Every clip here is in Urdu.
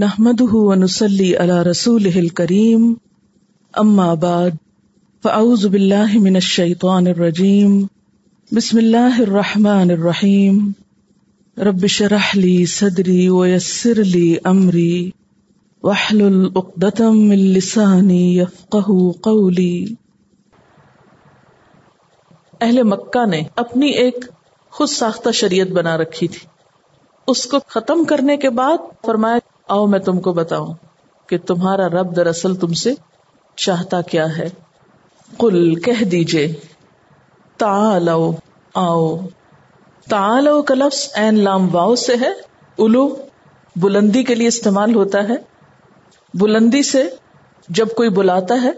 نحمده ونسلي على رسوله الكريم. أما بعد، فأعوذ بالله من الشيطان الرجيم. بسم الله الرحمن الرحيم. رب شرح لي صدري ويسر لي أمري. واحلل عقدة من لساني يفقه قولي. اہل مکہ نے اپنی ایک خود ساختہ شریعت بنا رکھی تھی۔ اس کو ختم کرنے کے بعد فرمایا آؤ میں تم کو بتاؤں کہ تمہارا رب دراصل تم سے چاہتا کیا ہے۔ کل کہہ دیجیے تالو آؤ۔ تالو کا لفظ این لام واؤ سے ہے۔ الو بلندی کے لیے استعمال ہوتا ہے۔ بلندی سے جب کوئی بلاتا ہے،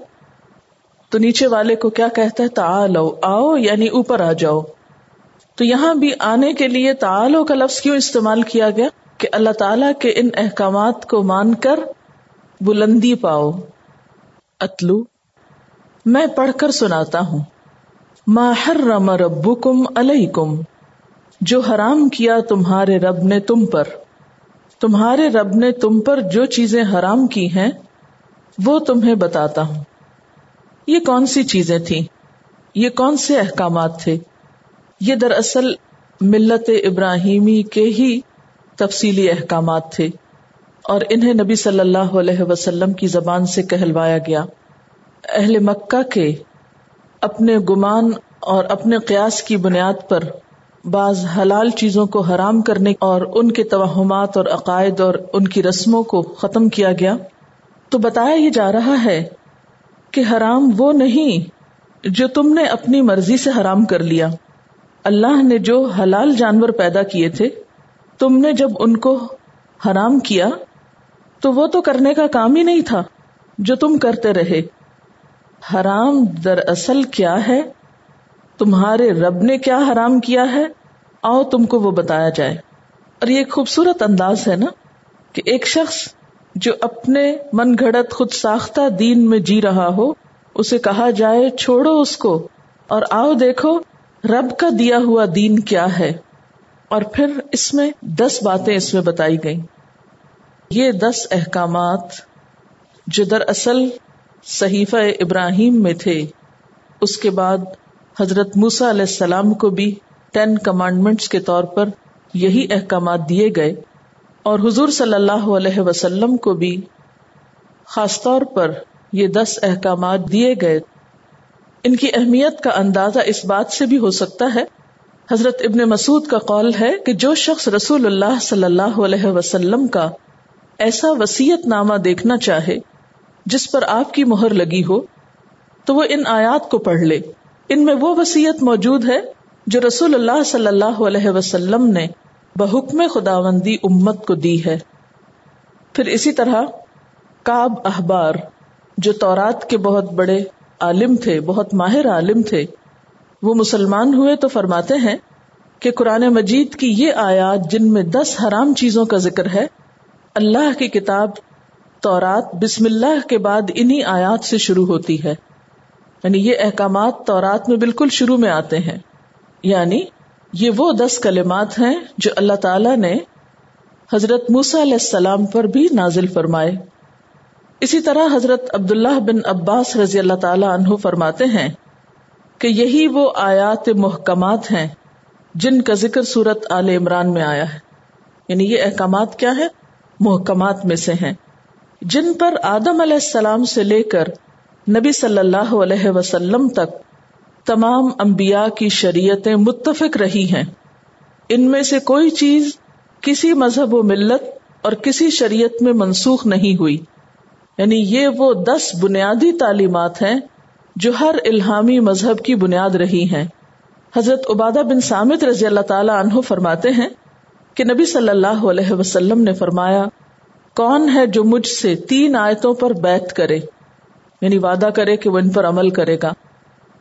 تو نیچے والے کو کیا کہتا ہے؟ تالو آؤ یعنی اوپر آ جاؤ۔ تو یہاں بھی آنے کے لیے تعالو کا لفظ کیوں استعمال کیا گیا؟ کہ اللہ تعالی کے ان احکامات کو مان کر بلندی پاؤ۔ اتلو، میں پڑھ کر سناتا ہوں۔ ماہر رم ربو کم کم جو حرام کیا تمہارے رب نے تم پر۔ تمہارے رب نے تم پر جو چیزیں حرام کی ہیں، وہ تمہیں بتاتا ہوں۔ یہ کون سی چیزیں تھیں؟ یہ کون سے احکامات تھے؟ یہ دراصل ملت ابراہیمی کے ہی تفصیلی احکامات تھے اور انہیں نبی صلی اللہ علیہ وسلم کی زبان سے کہلوایا گیا۔ اہل مکہ کے اپنے گمان اور اپنے قیاس کی بنیاد پر بعض حلال چیزوں کو حرام کرنے اور ان کے توہمات اور عقائد اور ان کی رسموں کو ختم کیا گیا۔ تو بتایا یہ جا رہا ہے کہ حرام وہ نہیں جو تم نے اپنی مرضی سے حرام کر لیا۔ اللہ نے جو حلال جانور پیدا کیے تھے تم نے جب ان کو حرام کیا تو وہ تو کرنے کا کام ہی نہیں تھا جو تم کرتے رہے۔ حرام دراصل کیا ہے؟ تمہارے رب نے کیا حرام کیا ہے؟ آؤ تم کو وہ بتایا جائے۔ اور یہ خوبصورت انداز ہے نا کہ ایک شخص جو اپنے من گھڑت خود ساختہ دین میں جی رہا ہو، اسے کہا جائے، چھوڑو اس کو اور آؤ دیکھو رب کا دیا ہوا دین کیا ہے۔ اور پھر اس میں دس باتیں اس میں بتائی گئی یہ دس احکامات جو دراصل صحیفہ ابراہیم میں تھے، اس کے بعد حضرت موسا علیہ السلام کو بھی ٹین کمانڈمنٹس کے طور پر یہی احکامات دیے گئے اور حضور صلی اللہ علیہ وسلم کو بھی خاص طور پر یہ دس احکامات دیے گئے۔ ان کی اہمیت کا اندازہ اس بات سے بھی ہو سکتا ہے حضرت ابن مسعود کا قول ہے کہ جو شخص رسول اللہ صلی اللہ علیہ وسلم کا ایسا وسیعت نامہ دیکھنا چاہے، جس پر آپ کی مہر لگی ہو، تو وہ ان آیات کو پڑھ لے۔ ان میں وہ وسیعت موجود ہے جو رسول اللہ صلی اللہ علیہ وسلم نے بحکم خداوندی امت کو دی ہے۔ پھر اسی طرح کاب احبار، جو تورات کے بہت بڑے عالم تھے، بہت ماہر عالم تھے وہ مسلمان ہوئے تو فرماتے ہیں کہ قرآن مجید کی یہ آیات جن میں دس حرام چیزوں کا ذکر ہے، اللہ کی کتاب، تورات، بسم اللہ کے بعد انہی آیات سے شروع ہوتی ہے۔ یعنی یہ احکامات تورات میں بالکل شروع میں آتے ہیں۔ یعنی یہ وہ دس کلمات ہیں جو اللہ تعالی نے حضرت موسا علیہ السلام پر بھی نازل فرمائے۔ اسی طرح حضرت عبداللہ بن عباس رضی اللہ تعالی عنہ فرماتے ہیں کہ یہی وہ آیات محکمات ہیں جن کا ذکر سورت عال عمران میں آیا ہے۔ یعنی یہ احکامات کیا ہے محکمات میں سے ہیں۔ جن پر آدم علیہ السلام سے لے کر نبی صلی اللہ علیہ وسلم تک تمام انبیاء کی شریعتیں متفق رہی ہیں۔ ان میں سے کوئی چیز کسی مذہب و ملت اور کسی شریعت میں منسوخ نہیں ہوئی۔ یعنی یہ وہ دس بنیادی تعلیمات ہیں جو ہر الہامی مذہب کی بنیاد رہی ہیں حضرت عبادہ بن سامد رضی اللہ تعالی عنہ فرماتے ہیں کہ نبی صلی اللہ علیہ وسلم نے فرمایا، کون ہے جو مجھ سے تین آیتوں پر بیت کرے؟ یعنی وعدہ کرے کہ وہ ان پر عمل کرے گا۔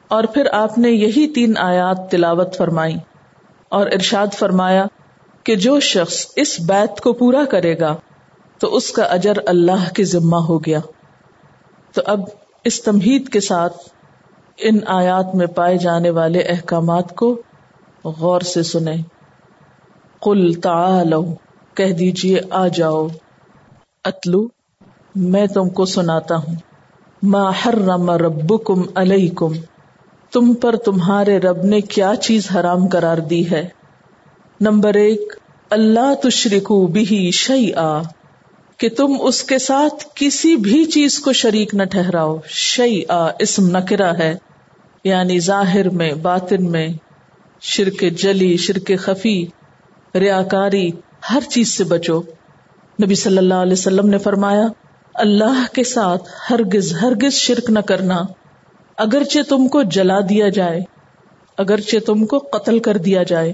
اور پھر آپ نے یہی تین آیات تلاوت فرمائی۔ اور ارشاد فرمایا کہ جو شخص اس بیت کو پورا کرے گا، تو اس کا اجر اللہ کے ذمہ ہو گیا۔ تو اب اس تمہید کے ساتھ ان آیات میں پائے جانے والے احکامات کو غور سے سنیں۔ کل تعالو، کہہ دیجیے آ جاؤ۔ اتلو، میں تم کو سناتا ہوں۔ ما حرم ربکم علیکم، تم پر تمہارے رب نے کیا چیز حرام قرار دی ہے؟ نمبر ایک، اللہ تشرکو بھی شعی آ کہ تم اس کے ساتھ کسی بھی چیز کو شریک نہ ٹھہراؤ۔ شعی آ اسم نکرا ہے۔ یعنی ظاہر میں، باطن میں۔ شرک جلی، شرک خفی، ریاکاری، ہر چیز سے بچو۔ نبی صلی اللہ علیہ وسلم نے فرمایا، اللہ کے ساتھ ہرگز ہرگز شرک نہ کرنا۔ اگرچہ تم کو جلا دیا جائے، اگرچہ تم کو قتل کر دیا جائے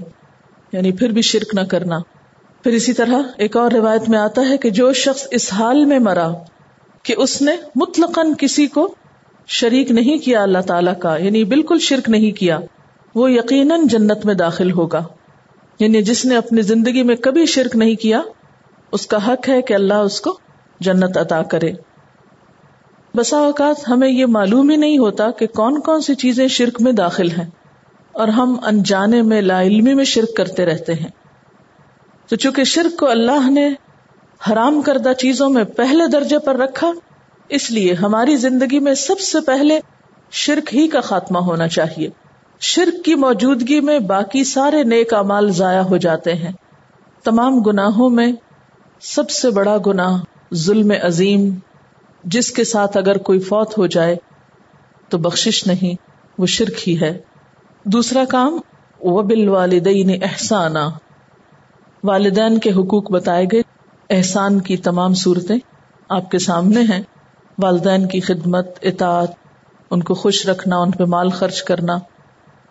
یعنی پھر بھی شرک نہ کرنا۔ پھر اسی طرح ایک اور روایت میں آتا ہے کہ جو شخص اس حال میں مرا کہ اس نے مطلق کسی کو شریک نہیں کیا اللہ تعالی کا یعنی بالکل شرک نہیں کیا، وہ یقیناً جنت میں داخل ہوگا۔ یعنی جس نے اپنی زندگی میں کبھی شرک نہیں کیا، اس کا حق ہے کہ اللہ اس کو جنت عطا کرے۔ بسا اوقات ہمیں یہ معلوم ہی نہیں ہوتا کہ کون کون سی چیزیں شرک میں داخل ہیں اور ہم انجانے میں، لا علمی میں شرک کرتے رہتے ہیں۔ تو چونکہ شرک کو اللہ نے حرام کردہ چیزوں میں پہلے درجے پر رکھا، اس لیے ہماری زندگی میں سب سے پہلے شرک ہی کا خاتمہ ہونا چاہیے۔ شرک کی موجودگی میں باقی سارے نیک امال ضائع ہو جاتے ہیں۔ تمام گناہوں میں سب سے بڑا گناہ ظلم عظیم، جس کے ساتھ اگر کوئی فوت ہو جائے تو بخشش نہیں، وہ شرک ہی ہے۔ دوسرا کام وہ بال والدین احسانہ والدین کے حقوق بتائے گئے۔ احسان کی تمام صورتیں آپ کے سامنے ہیں۔ والدین کی خدمت، اطاعت، ان کو خوش رکھنا، ان پہ مال خرچ کرنا،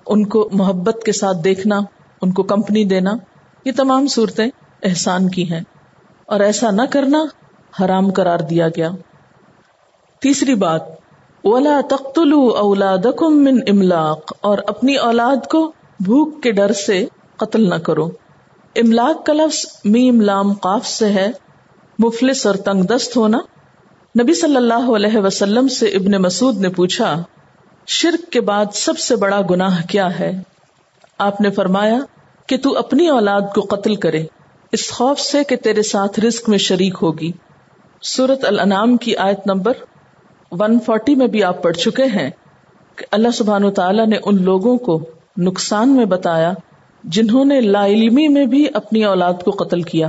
ان کو محبت کے ساتھ دیکھنا، ان کو کمپنی دینا، یہ تمام صورتیں احسان کی ہیں۔ اور ایسا نہ کرنا حرام قرار دیا گیا۔ تیسری بات، ولا تختلو اولاد من املاق اور اپنی اولاد کو بھوک کے ڈر سے قتل نہ کرو۔ املاک کا لفظ میم لام قاف سے ہے، مفلس اور تنگ دست ہونا۔ نبی صلی اللہ علیہ وسلم سے ابن مسعود نے پوچھا، شرک کے بعد سب سے بڑا گناہ کیا ہے؟ آپ نے فرمایا کہ تو اپنی اولاد کو قتل کرے، اس خوف سے کہ تیرے ساتھ رزق میں شریک ہوگی۔ سورت الانام کی آیت نمبر 140 میں بھی آپ پڑھ چکے ہیں کہ اللہ سبحان و تعالیٰ نے ان لوگوں کو نقصان میں بتایا جنہوں نے لا علمی میں بھی اپنی اولاد کو قتل کیا۔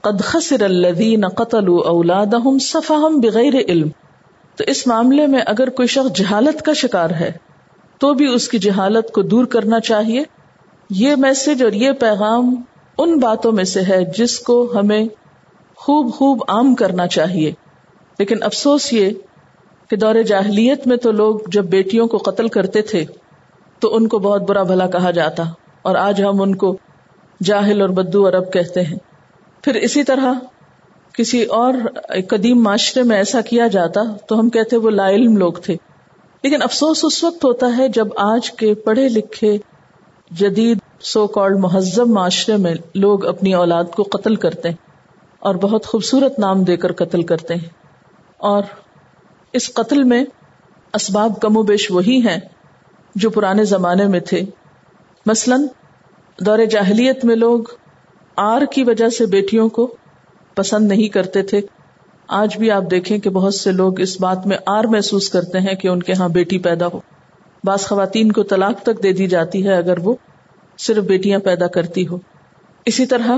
قد خسر الذین قتلوا اولادهم صفهم بغیر علم۔ تو اس معاملے میں اگر کوئی شخص جہالت کا شکار ہے، تو بھی اس کی جہالت کو دور کرنا چاہیے۔ یہ میسج اور یہ پیغام ان باتوں میں سے ہے جس کو ہمیں خوب خوب عام کرنا چاہیے۔ لیکن افسوس یہ کہ دور جاہلیت میں تو لوگ جب بیٹیوں کو قتل کرتے تھے، تو ان کو بہت برا بھلا کہا جاتا۔ اور آج ہم ان کو جاہل اور بدو عرب کہتے ہیں۔ پھر اسی طرح کسی اور قدیم معاشرے میں ایسا کیا جاتا تو ہم کہتے وہ لا علم لوگ تھے۔ لیکن افسوس اس وقت ہوتا ہے جب آج کے پڑھے لکھے جدید سو کالڈ مہذب معاشرے میں لوگ اپنی اولاد کو قتل کرتے ہیں اور بہت خوبصورت نام دے کر قتل کرتے ہیں۔ اور اس قتل میں اسباب کم و بیش وہی ہیں جو پرانے زمانے میں تھے۔ مثلاً دور جاہلیت میں لوگ آر کی وجہ سے بیٹیوں کو پسند نہیں کرتے تھے۔ آج بھی آپ دیکھیں کہ بہت سے لوگ اس بات میں آر محسوس کرتے ہیں کہ ان کے ہاں بیٹی پیدا ہو۔ بعض خواتین کو طلاق تک دے دی جاتی ہے اگر وہ صرف بیٹیاں پیدا کرتی ہو۔ اسی طرح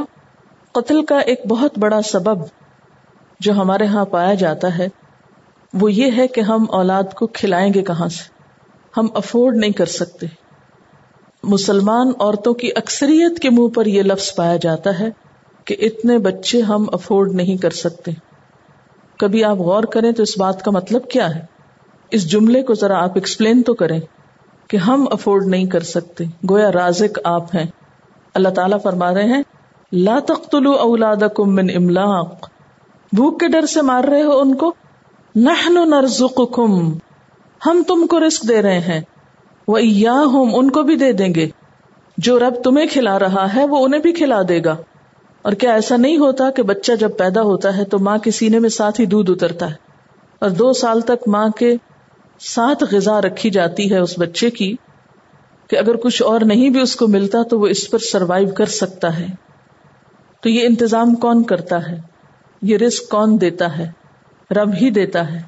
قتل کا ایک بہت بڑا سبب جو ہمارے ہاں پایا جاتا ہے، وہ یہ ہے کہ ہم اولاد کو کھلائیں گے کہاں سے؟ ہم افورڈ نہیں کر سکتے۔ مسلمان عورتوں کی اکثریت کے منہ پر یہ لفظ پایا جاتا ہے کہ اتنے بچے ہم افورڈ نہیں کر سکتے۔ کبھی آپ غور کریں تو اس بات کا مطلب کیا ہے؟ اس جملے کو ذرا آپ ایکسپلین تو کریں کہ ہم افورڈ نہیں کر سکتے۔ گویا رازق آپ ہیں۔ اللہ تعالیٰ فرما رہے ہیں، لا تختلو اولاد من املاق۔ بھوک کے ڈر سے مار رہے ہو ان کو۔ نحن نرزقکم۔ ہم تم کو رسک دے رہے ہیں۔ وہ یا ہوم ان کو بھی دے دیں گے۔ جو رب تمہیں کھلا رہا ہے، وہ انہیں بھی کھلا دے گا۔ اور کیا ایسا نہیں ہوتا کہ بچہ جب پیدا ہوتا ہے تو ماں کے سینے میں ساتھ ہی دودھ اترتا ہے؟ اور دو سال تک ماں کے ساتھ غذا رکھی جاتی ہے اس بچے کی کہ اگر کچھ اور نہیں بھی اس کو ملتا تو وہ اس پر سروائو کر سکتا ہے۔ تو یہ انتظام کون کرتا ہے؟ یہ رزق کون دیتا ہے؟ رب ہی دیتا ہے۔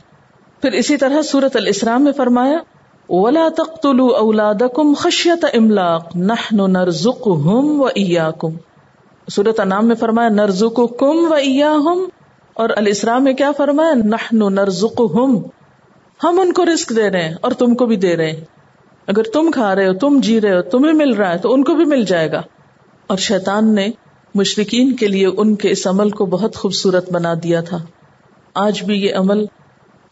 پھر اسی طرح سورت الاسلام میں فرمایا ولا تقتلوا اولادکم خشیت املاق، نحن نرزقهم و ایاکم. سورت انام میں فرمایا، نرزقکم و ایاہم. اور الاسلام میں کیا فرمایا؟ نحن نرزقهم ہم ان کو رزق دے رہے ہیں اور تم کو بھی دے رہے ہیں. اگر تم کھا رہے ہو، تم جی رہے ہو، تمہیں مل رہا ہے، تو ان کو بھی مل جائے گا. اور شیطان نے مشرقین کے لیے ان کے اس عمل کو بہت خوبصورت بنا دیا تھا. آج بھی یہ عمل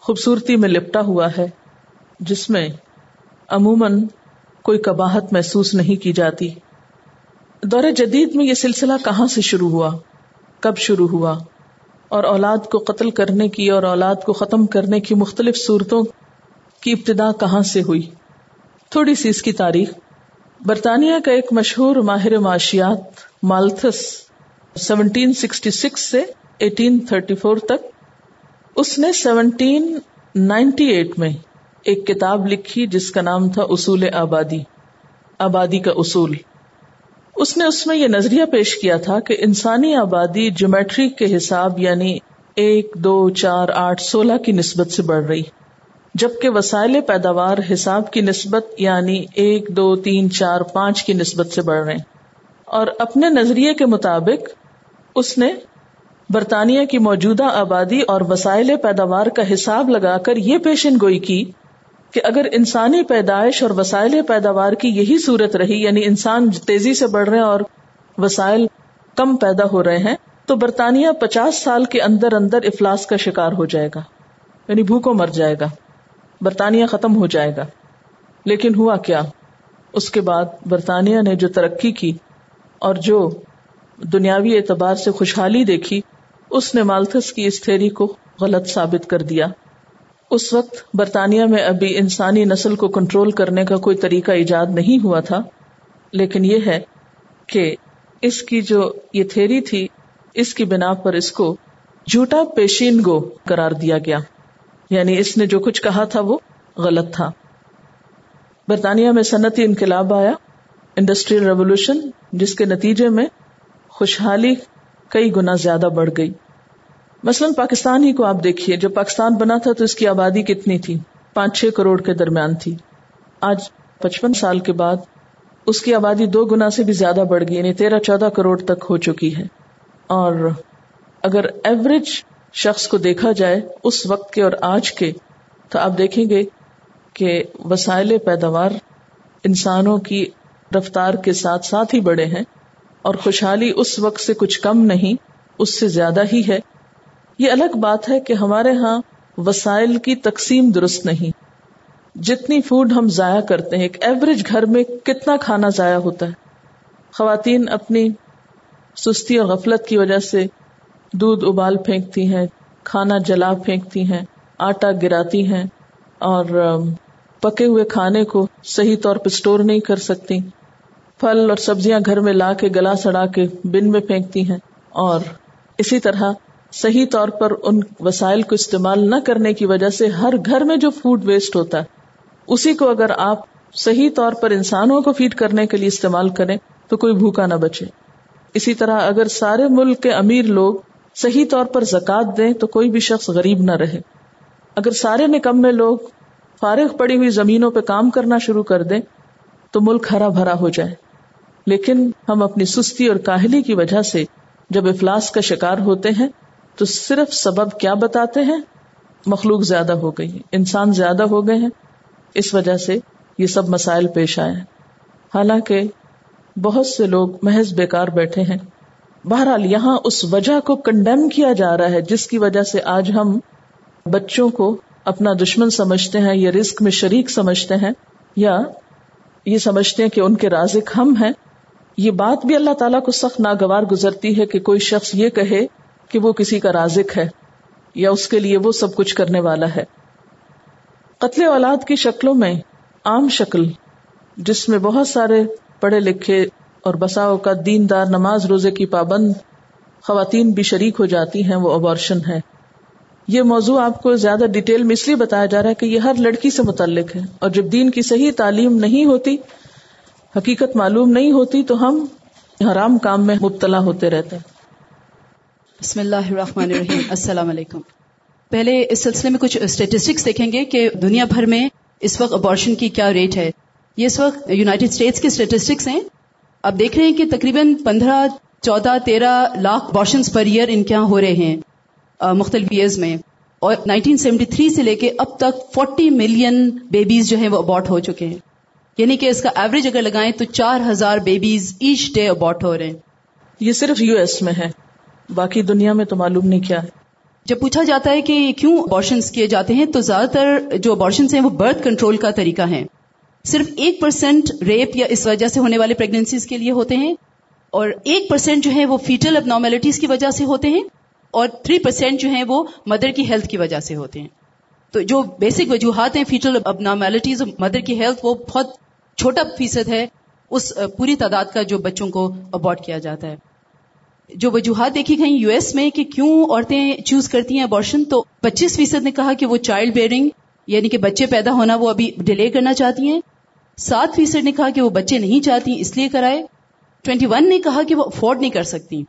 خوبصورتی میں لپٹا ہوا ہے۔ جس میں عموماً کوئی کباہت محسوس نہیں کی جاتی۔ دور جدید میں یہ سلسلہ کہاں سے شروع ہوا؟ کب شروع ہوا؟ اور اولاد کو قتل کرنے کی اور اولاد کو ختم کرنے کی مختلف صورتوں کی ابتدا کہاں سے ہوئی؟ تھوڑی سی اس کی تاریخ۔ برطانیہ کا ایک مشہور ماہر معاشیات مالتھس سیونٹین سکسٹی سکس سے ایٹین تھرٹی فور تک، اس نے سیونٹین نائنٹی ایٹ میں ایک کتاب لکھی جس کا نام تھا اصول آبادی آبادی کا اصول۔ اس نے اس میں یہ نظریہ پیش کیا تھا کہ انسانی آبادی جیومیٹری کے حساب یعنی ایک، دو، چار، آٹھ، سولہ کی نسبت سے بڑھ رہی، جبکہ وسائل پیداوار حساب کی نسبت یعنی ایک، دو، تین، چار، پانچ کی نسبت سے بڑھ رہے۔ ہیں اور اپنے نظریے کے مطابق اس نے برطانیہ کی موجودہ آبادی اور وسائل پیداوار کا حساب لگا کر یہ پیشن گوئی کی کہ اگر انسانی پیدائش اور وسائل پیداوار کی یہی صورت رہی یعنی انسان تیزی سے بڑھ رہے ہیں اور وسائل کم پیدا ہو رہے ہیں، تو برطانیہ پچاس سال کے اندر اندر افلاس کا شکار ہو جائے گا۔ یعنی بھوکو مر جائے گا۔ برطانیہ ختم ہو جائے گا۔ لیکن ہوا کیا؟ اس کے بعد برطانیہ نے جو ترقی کی اور جو دنیاوی اعتبار سے خوشحالی دیکھی، اس نے مالتھس کی اس تھیری کو غلط ثابت کر دیا۔ اس وقت برطانیہ میں ابھی انسانی نسل کو کنٹرول کرنے کا کوئی طریقہ ایجاد نہیں ہوا تھا، لیکن یہ ہے کہ اس کی جو یہ تھیری تھی، اس کی بنا پر اس کو جھوٹا پیشین گو قرار دیا گیا۔ یعنی اس نے جو کچھ کہا تھا وہ غلط تھا۔ برطانیہ میں صنعتی انقلاب آیا، انڈسٹریل ریولیوشن، جس کے نتیجے میں خوشحالی کئی گنا زیادہ بڑھ گئی۔ مثلاً پاکستان ہی کو آپ دیکھیے، جب پاکستان بنا تھا تو اس کی آبادی کتنی تھی؟ پانچ چھ کروڑ کے درمیان تھی۔ آج پچپن سال کے بعد اس کی آبادی دو گنا سے بھی زیادہ بڑھ گئی یعنی تیرہ چودہ کروڑ تک ہو چکی ہے۔ اور اگر ایوریج شخص کو دیکھا جائے اس وقت کے اور آج کے، تو آپ دیکھیں گے کہ وسائل پیداوار انسانوں کی رفتار کے ساتھ ساتھ ہی بڑے ہیں اور خوشحالی اس وقت سے کچھ کم نہیں، اس سے زیادہ ہی ہے۔ یہ الگ بات ہے کہ ہمارے ہاں وسائل کی تقسیم درست نہیں۔ جتنی فوڈ ہم ضائع کرتے ہیں، ایک ایوریج گھر میں کتنا کھانا ضائع ہوتا ہے۔ خواتین اپنی سستی اور غفلت کی وجہ سے دودھ ابال پھینکتی ہیں، کھانا جلا پھینکتی ہیں، آٹا گراتی ہیں اور پکے ہوئے کھانے کو صحیح طور پہ اسٹور نہیں کر سکتی۔ پھل اور سبزیاں گھر میں لا کے گلا سڑا کے بن میں پھینکتی ہیں اور اسی طرح صحیح طور پر ان وسائل کو استعمال نہ کرنے کی وجہ سے ہر گھر میں جو فوڈ ویسٹ ہوتا ہے، اسی کو اگر آپ صحیح طور پر انسانوں کو فیڈ کرنے کے لیے استعمال کریں تو کوئی بھوکا نہ بچے۔ اسی طرح اگر سارے ملک کے امیر لوگ صحیح طور پر زکات دیں تو کوئی بھی شخص غریب نہ رہے۔ اگر سارے نکم میں لوگ فارغ پڑی ہوئی زمینوں پہ کام کرنا شروع کر دیں تو ملک ہرا بھرا ہو جائے۔ لیکن ہم اپنی سستی اور کاہلی کی وجہ سے جب افلاس کا شکار ہوتے ہیں تو صرف سبب کیا بتاتے ہیں؟ مخلوق زیادہ ہو گئی انسان زیادہ ہو گئے ہیں۔ اس وجہ سے یہ سب مسائل پیش آئے ہیں۔ حالانکہ بہت سے لوگ محض بیکار بیٹھے ہیں۔ بہرحال یہاں اس وجہ کو کنڈیم کیا جا رہا ہے، جس کی وجہ سے آج ہم بچوں کو اپنا دشمن سمجھتے ہیں یا رسک میں شریک سمجھتے ہیں یا یہ سمجھتے ہیں کہ ان کے رازق ہم ہیں۔ یہ بات بھی اللہ تعالیٰ کو سخت ناگوار گزرتی ہے کہ کوئی شخص یہ کہے کہ وہ کسی کا رازق ہے یا اس کے لیے وہ سب کچھ کرنے والا ہے۔ قتل اولاد کی شکلوں میں عام شکل، جس میں بہت سارے پڑھے لکھے اور بسا کا دین دار نماز روزے کی پابند خواتین بھی شریک ہو جاتی ہیں، وہ ابارشن ہے۔ یہ موضوع آپ کو زیادہ ڈیٹیل میں اس لیے بتایا جا رہا ہے کہ یہ ہر لڑکی سے متعلق ہے اور جب دین کی صحیح تعلیم نہیں ہوتی، حقیقت معلوم نہیں ہوتی، تو ہم حرام کام میں مبتلا ہوتے رہتے ہیں۔ بسم اللہ الرحمن الرحیم۔ السلام علیکم۔ پہلے اس سلسلے میں کچھ اسٹیٹسٹکس دیکھیں گے کہ دنیا بھر میں اس وقت ابارشن کی کیا ریٹ ہے۔ یہ اس وقت یوناٹیڈ اسٹیٹس کے اسٹیٹسٹکس ہیں۔ اب دیکھ رہے ہیں کہ تقریباً پندرہ، چودہ، تیرہ لاکھ ابارشنس پر ایئر ان کے یہاں ہو رہے ہیں مختلف ایئرز میں۔ اور 1973 سے لے کے اب تک 40 ملین بیبیز جو ہیں وہ ابارٹ ہو چکے ہیں۔ یعنی کہ اس کا ایوریج اگر لگائیں تو چار ہزار بیبیز ایچ ڈے ابارٹ ہو رہے ہیں۔ یہ صرف یو ایس میں ہے۔ باقی دنیا میں تو معلوم نہیں کیا ہے۔ جب پوچھا جاتا ہے کہ کیوں ابارشنس کیے جاتے ہیں، تو زیادہ تر جو ابارشنس ہیں وہ برتھ کنٹرول کا طریقہ ہے صرف ایک پرسینٹ ریپ یا اس وجہ سے ہونے والے پریگنینسیز کے لیے ہوتے ہیں، اور ایک پرسینٹ جو ہے وہ فیٹل اب نارمیلٹیز کی وجہ سے ہوتے ہیں، اور تھری پرسینٹ جو ہیں وہ مدر کی ہیلتھ کی وجہ سے ہوتے ہیں۔ تو جو بیسک وجوہات ہیں فیٹل اب نارمیلٹیز مدر کی ہیلتھ وہ بہت چھوٹا فیصد ہے، اس پوری تعداد کا جو بچوں کو ابارٹ کیا جاتا ہے۔ جو وجوہات دیکھی گئی یو ایس میں کہ کیوں عورتیں چوز کرتی ہیں ابارشن تو پچیس فیصد نے کہا کہ وہ چائلڈ بیئرنگ یعنی کہ بچے پیدا ہونا وہ ابھی ڈیلے کرنا چاہتی ہیں۔ سات فیصد نے کہا کہ وہ بچے نہیں چاہتی، اس لیے کرائے۔ ٹوینٹی ون نے کہا کہ وہ افورڈ نہیں کر سکتی۔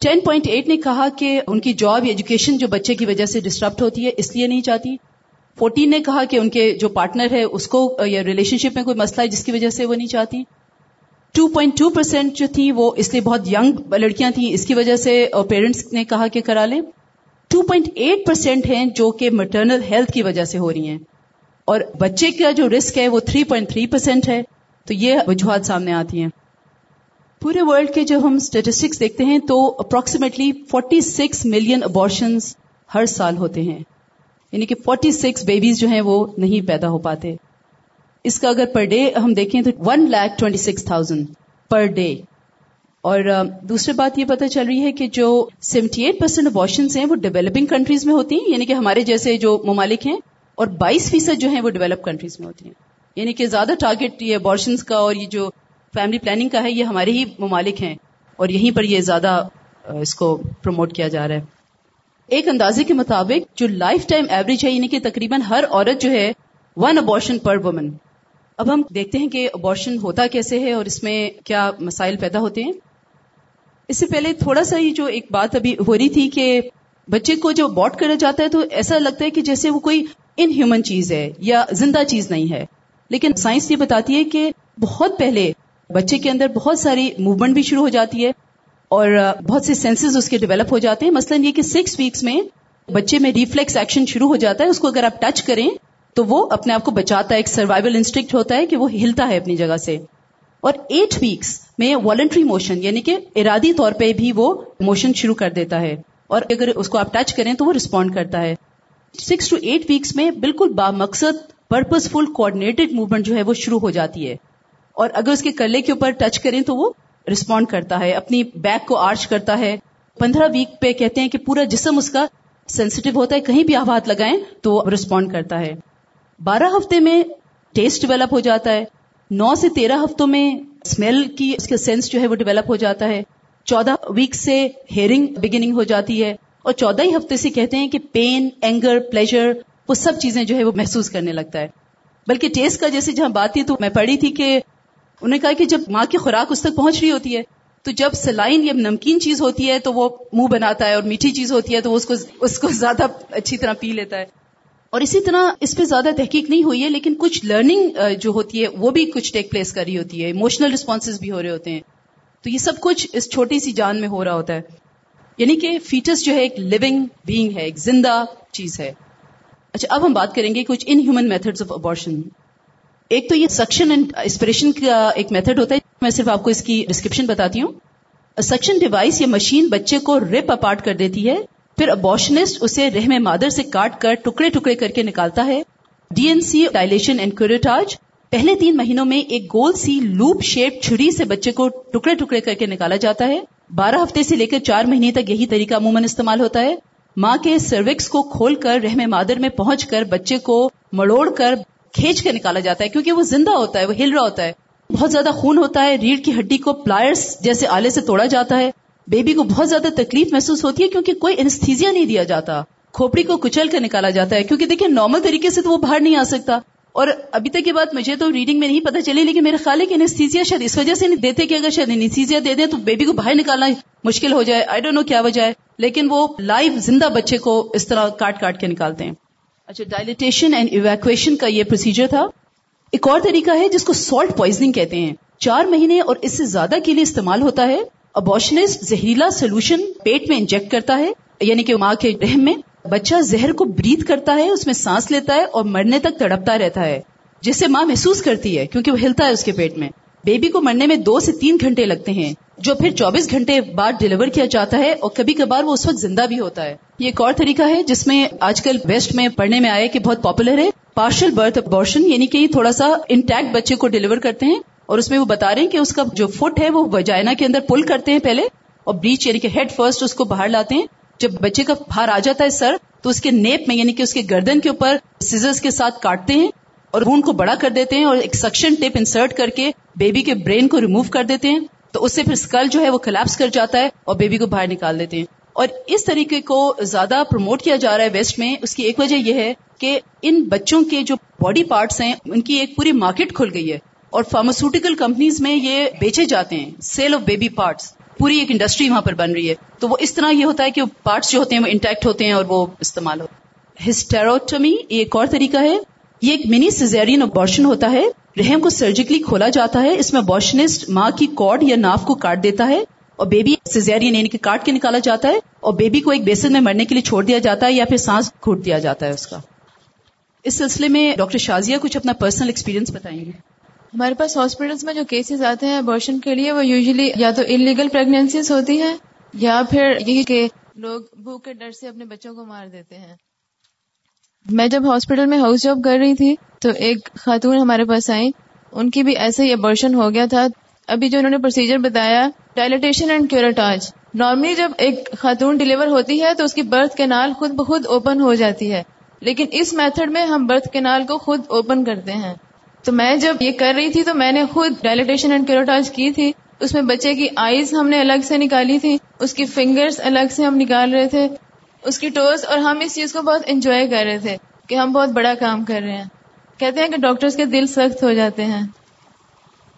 ٹین پوائنٹ ایٹ نے کہا کہ ان کی جاب ایجوکیشن جو بچے کی وجہ سے ڈسٹربٹ ہوتی ہے، اس لیے نہیں چاہتی۔ فورٹین نے کہا کہ ان کے جو پارٹنر ہے، اس کو، یا ریلیشن شپ میں کوئی مسئلہ ہے جس کی وجہ سے وہ نہیں چاہتی۔ ٹو پوائنٹ ٹو پرسینٹ جو تھی وہ اس لیے بہت ینگ لڑکیاں تھیں، اس کی وجہ سے پیرنٹس نے کہا کہ کرا لیں۔ ٹو پوائنٹ ایٹ پرسینٹ ہیں جو کہ مٹرنل ہیلتھ کی وجہ سے ہو رہی ہیں۔ اور بچے کا جو رسک ہے وہ تھری پوائنٹ تھری پرسینٹ ہے۔ تو یہ وجوہات سامنے آتی ہیں۔ پورے ورلڈ کے جو ہم اسٹیٹسٹکس دیکھتے ہیں تو approximately forty six million abortions ہر سال ہوتے ہیں۔ یعنی کہ فورٹی سکس بیبیز جو ہیں وہ نہیں پیدا ہو پاتے۔ اس کا اگر پر ڈے ہم دیکھیں تو one lakh twenty six thousand per day. اور دوسری بات یہ پتہ چل رہی ہے کہ جو سیونٹی ایٹ پرسینٹ ابارشن ہیں وہ ڈیولپنگ کنٹریز میں ہوتی ہیں یعنی کہ ہمارے جیسے جو ممالک ہیں، اور بائیس فیصد جو ہیں وہ ڈیولپ کنٹریز میں ہوتی ہیں۔ یعنی کہ زیادہ ٹارگیٹ یہ ابارشنس کا اور یہ جو فیملی پلاننگ کا ہے، یہ ہمارے ہی ممالک ہیں۔ اور یہیں پر یہ زیادہ اس کو پروموٹ کیا جا رہا ہے۔ ایک اندازے کے مطابق جو لائف ٹائم ایوریج ہے یعنی کہ تقریباً ہر عورت جو ہے، ون ابارشن پر وومن۔ اب ہم دیکھتے ہیں کہ ابارشن ہوتا کیسے ہے اور اس میں کیا مسائل پیدا ہوتے ہیں۔ اس سے پہلے تھوڑا سا ہی جو ایک بات ابھی ہو رہی تھی کہ بچے کو جو بوٹ کرا جاتا ہے تو ایسا لگتا ہے کہ جیسے وہ کوئی ان ہیومن چیز ہے یا زندہ چیز نہیں ہے۔ لیکن سائنس یہ بتاتی ہے کہ بہت پہلے بچے کے اندر بہت ساری موومنٹ بھی شروع ہو جاتی ہے اور بہت سے سینسز اس کے ڈیولپ ہو جاتے ہیں۔ مثلاً یہ کہ سکس ویکس میں بچے میں ریفلیکس ایکشن شروع ہو جاتا ہے، اس کو اگر آپ ٹچ کریں تو وہ اپنے آپ کو بچاتا ہے، ایک سروائول انسٹنکٹ ہوتا ہے کہ وہ ہلتا ہے اپنی جگہ سے۔ اور ایٹ ویکس میں والنٹری موشن یعنی کہ ارادی طور پہ بھی وہ موشن شروع کر دیتا ہے۔ اور اگر اس کو آپ ٹچ کریں تو وہ رسپونڈ کرتا ہے۔ سکس ٹو ایٹ ویکس میں بالکل با مقصد پرپز فل کوآڈینیٹڈ موومنٹ جو ہے وہ شروع ہو جاتی ہے۔ اور اگر اس کے کلے کے اوپر ٹچ کریں تو وہ رسپونڈ کرتا ہے، اپنی بیک کو آرچ کرتا ہے۔ پندرہ ویک پہ کہتے ہیں کہ پورا جسم اس کا سینسٹو ہوتا ہے، کہیں بھی آپ ہاتھ لگائیں تو وہ رسپونڈ کرتا ہے۔ بارہ ہفتے میں ٹیسٹ ڈیولپ ہو جاتا ہے۔ نو سے تیرہ ہفتوں میں اسمیل کی اس کا سینس جو ہے وہ ڈیولپ ہو جاتا ہے۔ چودہ ویک سے ہیئرنگ بگننگ ہو جاتی ہے۔ اور چودہ ہی ہفتے سے کہتے ہیں کہ پین اینگر پلیزر وہ سب چیزیں جو ہے وہ محسوس کرنے لگتا ہے۔ بلکہ ٹیسٹ کا جیسے جہاں بات تھی تو میں پڑھی تھی کہ انہوں نے کہا کہ جب ماں کی خوراک اس تک پہنچ رہی ہوتی ہے تو جب سلائن یا نمکین چیز ہوتی ہے تو وہ منہ بناتا ہے اور میٹھی چیز ہوتی ہے تو وہ اس کو اس کو زیادہ اچھی طرح پی لیتا ہے۔ اور اسی طرح اس پہ زیادہ تحقیق نہیں ہوئی ہے، لیکن کچھ لرننگ جو ہوتی ہے، وہ بھی کچھ ٹیک پلیس کر رہی ہوتی ہے اموشنل ریسپانس بھی ہو رہے ہوتے ہیں۔ تو یہ سب کچھ اس چھوٹی سی جان میں ہو رہا ہوتا ہے۔ یعنی کہ فیٹس جو ہے، ایک لونگ بینگ ہے، ایک زندہ چیز ہے۔ اچھا اب ہم بات کریں گے کچھ ان ہیومن میتھڈ آف ابارشن ایک تو یہ سکشن اینڈ اسپریشن کا ایک میتھڈ ہوتا ہے۔ میں صرف آپ کو اس کی ڈسکرپشن بتاتی ہوں۔ سکشن ڈیوائس یا مشین بچے کو ریپ اپارٹ کر دیتی ہے۔ پھر ابوشنسٹ اسے رحم مادر سے کاٹ کر ٹکڑے ٹکڑے کر کے نکالتا ہے۔ D and C dilation and curettage. پہلے تین مہینوں میں ایک گول سی لوپ شیپ چھری سے بچے کو ٹکڑے ٹکڑے کر کے نکالا جاتا ہے۔ بارہ ہفتے سے لے کر چار مہینے تک یہی طریقہ عموماً استعمال ہوتا ہے۔ ماں کے سروکس کو کھول کر رحم مادر میں پہنچ کر بچے کو مڑوڑ کر کھینچ کر نکالا جاتا ہے کیونکہ وہ زندہ ہوتا ہے، وہ ہل رہا ہوتا ہے۔ بہت زیادہ خون ہوتا ہے، ریڑھ کی ہڈی کو پلائرس جیسے آلے سے توڑا جاتا ہے۔ بیبی کو بہت زیادہ تکلیف محسوس ہوتی ہے کیونکہ کوئی انستھیزیا نہیں دیا جاتا۔ کھوپڑی کو کچل کر نکالا جاتا ہے کیونکہ دیکھیں نارمل طریقے سے تو وہ باہر نہیں آ سکتا۔ اور ابھی تک یہ بات مجھے تو ریڈنگ میں نہیں پتا چلی، لیکن میرے خیال ہے کہ انستیزیا شاید اس وجہ سے نہیں دیتے کہ اگر شاید انستیزیا دے دیں تو بیبی کو باہر نکالنا مشکل ہو جائے۔ آئی ڈونٹ نو کیا وجہ ہے، لیکن وہ لائیو زندہ بچے کو اس طرح کاٹ کاٹ کے نکالتے ہیں۔ اچھا ڈائلیٹیشن اینڈ ایویکویشن کا یہ پروسیجر تھا۔ ایک اور طریقہ ہے جس کو سالٹ پوائزنگ کہتے ہیں۔ چار مہینے اور اس سے زیادہ کے لیے استعمال ہوتا ہے۔ ابوشنسٹ زہریلا سولوشن پیٹ میں انجیکٹ کرتا ہے یعنی کہ ماں کے رحم میں بچہ زہر کو بریتھ کرتا ہے اس میں سانس لیتا ہے اور مرنے تک تڑپتا رہتا ہے جس سے ماں محسوس کرتی ہے کیونکہ وہ ہلتا ہے اس کے پیٹ میں بیبی کو مرنے میں دو سے تین گھنٹے لگتے ہیں جو پھر چوبیس گھنٹے بعد ڈلیور کیا جاتا ہے اور کبھی کبھار وہ اس وقت زندہ بھی ہوتا ہے یہ ایک اور طریقہ ہے جس میں آج کل ویسٹ میں پڑھنے میں آئے کہ بہت پاپولر ہے پارشل برتھ ابارشن یعنی کہ تھوڑا سا انٹیکٹ بچے کو ڈلیور کرتے ہیں اور اس میں وہ بتا رہے ہیں کہ اس کا جو فٹ ہے وہ وجائنا کے اندر پل کرتے ہیں پہلے اور بلیچ یعنی کہ ہیڈ فرسٹ اس کو باہر لاتے ہیں۔ جب بچے کا باہر آ جاتا ہے سر تو اس کے نیپ میں یعنی کہ اس کے گردن کے اوپر سیزرز کے ساتھ کاٹتے ہیں اور خون کو بڑا کر دیتے ہیں اور ایک سکشن ٹیپ انسرٹ کر کے بیبی کے برین کو ریموو کر دیتے ہیں۔ تو اس سے پھر اسکل جو ہے وہ کلیپس کر جاتا ہے اور بیبی کو باہر نکال دیتے ہیں۔ اور اس طریقے کو زیادہ پروموٹ کیا جا رہا ہے ویسٹ میں، اس کی ایک وجہ یہ ہے کہ ان بچوں کے جو باڈی پارٹس ہیں، ان کی ایک پوری مارکیٹ کھل گئی ہے۔ اور فارماسوٹیکل کمپنیز میں یہ بیچے جاتے ہیں. سیل آف بیبی پارٹس پوری ایک انڈسٹری وہاں پر بن رہی ہے. تو وہ اس طرح یہ ہوتا ہے کہ پارٹس جو ہوتے ہیں وہ انٹیکٹ ہوتے ہیں اور وہ استعمال ہوتے ہیں. ہسٹیروٹمی یہ ایک اور طریقہ ہے. یہ ایک منی سیزیرین ابارشن ہوتا ہے. رحم کو سرجیکلی کھولا جاتا ہے. اس میں ابارشنسٹ ماں کی کارڈ یا ناف کو کاٹ دیتا ہے اور بیبی سیزیرین یعنی کہ کاٹ کے نکالا جاتا ہے اور بیبی کو ایک بیسن میں مرنے کے لیے چھوڑ دیا جاتا ہے یا پھر سانس کھوٹ دیا جاتا ہے اس کا. اس سلسلے میں ڈاکٹر شازیہ کچھ اپنا پرسنل ایکسپیرینس بتائیں گے. ہمارے پاس ہاسپٹلس میں جو کیسز آتے ہیں ابارشن کے لیے وہ یوزلی یا تو انلیگل پریگنینسیز ہوتی ہیں یا پھر یہ کہ لوگ بھوک کے ڈر سے اپنے بچوں کو مار دیتے ہیں۔ میں جب ہاسپٹل میں ہاؤس جاب کر رہی تھی تو ایک خاتون ہمارے پاس آئی ان کی بھی ایسے ہی ابرشن ہو گیا تھا۔ ابھی جو انہوں نے پروسیجر بتایا ڈائلیٹیشن اینڈ کیورٹاج نارملی جب ایک خاتون ڈلیور ہوتی ہے تو اس کی برتھ کینال خود بخود اوپن ہو جاتی ہے۔ لیکن اس میتھڈ میں ہم برتھ کینال کو خود اوپن کرتے ہیں۔ تو میں جب یہ کر رہی تھی تو میں نے خود ڈائلیٹیشن اینڈ کیورٹاج کی تھی۔ اس میں بچے کی آئیز ہم نے الگ سے نکالی تھی۔ اس کی فنگرز الگ سے ہم نکال رہے تھے۔ اس کی ٹوز اور ہم اس چیز کو بہت انجوائے کر رہے تھے کہ ہم بہت بڑا کام کر رہے ہیں۔ کہتے ہیں کہ ڈاکٹرز کے دل سخت ہو جاتے ہیں۔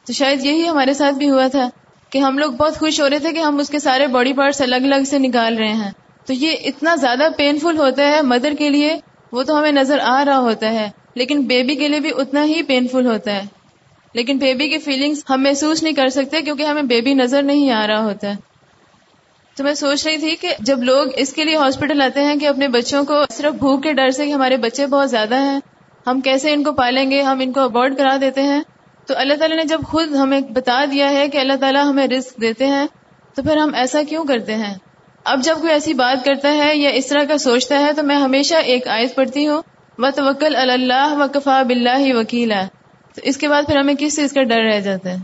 تو شاید یہی ہمارے ساتھ بھی ہوا تھا کہ ہم لوگ بہت خوش ہو رہے تھے کہ ہم اس کے سارے باڈی پارٹس الگ الگ سے نکال رہے ہیں۔ تو یہ اتنا زیادہ پینفل ہوتا ہے مدر کے لیے، وہ تو ہمیں نظر آ رہا ہوتا ہے۔ لیکن بیبی کے لیے بھی اتنا ہی پینفل ہوتا ہے۔ لیکن بیبی کی فیلنگس ہم محسوس نہیں کر سکتے کیونکہ ہمیں بیبی نظر نہیں آ رہا ہوتا۔ ہے تو میں سوچ رہی تھی کہ جب لوگ اس کے لیے ہاسپٹل آتے ہیں کہ اپنے بچوں کو صرف بھوک کے ڈر سے کہ ہمارے بچے بہت زیادہ ہیں، ہم کیسے ان کو پالیں گے؟ ہم ان کو ابارڈ کرا دیتے ہیں۔ تو اللہ تعالیٰ نے جب خود ہمیں بتا دیا ہے کہ اللہ تعالیٰ ہمیں رسک دیتے ہیں، تو پھر ہم ایسا کیوں کرتے ہیں؟ اب جب کوئی ایسی بات کرتا ہے یا اس طرح کا سوچتا ہے، تو میں ہمیشہ ایک آیت پڑھتی ہوں۔ و توکل اللہ و بلّہ تو اس کے بعد پھر ہمیں کس چیز کا ڈر رہ جاتا ہے؟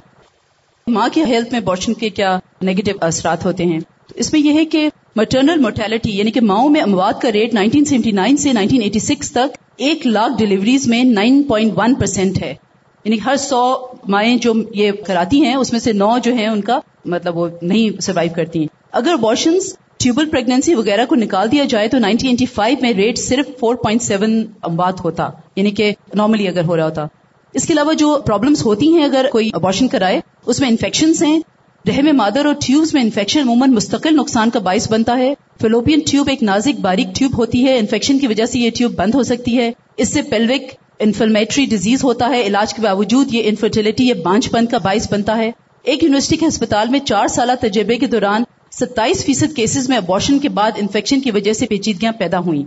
ماں کی ہیلتھ میں بوشن کے کیا نیگیٹو اثرات ہوتے ہیں؟ تو اس میں یہ ہے کہ مٹرنل موٹیلٹی یعنی کہ ماؤں میں اموات کا ریٹ 1979 سے 1986 تک ایک لاکھ ڈلیوریز میں 9.1 پرسینٹ ہے۔ یعنی ہر سو مائیں جو یہ کراتی ہیں، اس میں سے نو جو ہیں، ان کا مطلب وہ نہیں سروائو کرتی۔ ہیں اگر واشنز ٹیوبل پریگنینسی وغیرہ کو نکال دیا جائے تو 1985 میں ریٹ صرف 4.7 اموات ہوتا یعنی کہ نارملی اگر ہو رہا ہوتا۔ اس کے علاوہ جو پرابلمس ہوتی ہیں، اگر کوئی ابارشن کرائے، اس میں انفیکشنز ہیں رحم مادر اور ٹیوبز میں انفیکشن عموماً مستقل نقصان کا باعث بنتا ہے۔ فلوپین ٹیوب ایک نازک باریک ٹیوب ہوتی ہے انفیکشن کی وجہ سے یہ ٹیوب بند ہو سکتی ہے۔ اس سے پیلوک انفلمیٹری ڈیزیز ہوتا ہے، علاج کے باوجود یہ انفرٹیلٹی یا بانچ پن کا باعث بنتا ہے۔ ایک یونیورسٹی کے ہسپتال میں چار سالہ تجربے کے دوران ستائیس فیصد کیسز میں ابارشن کے بعد انفیکشن کی وجہ سے پیچیدگیاں پیدا ہوئیں۔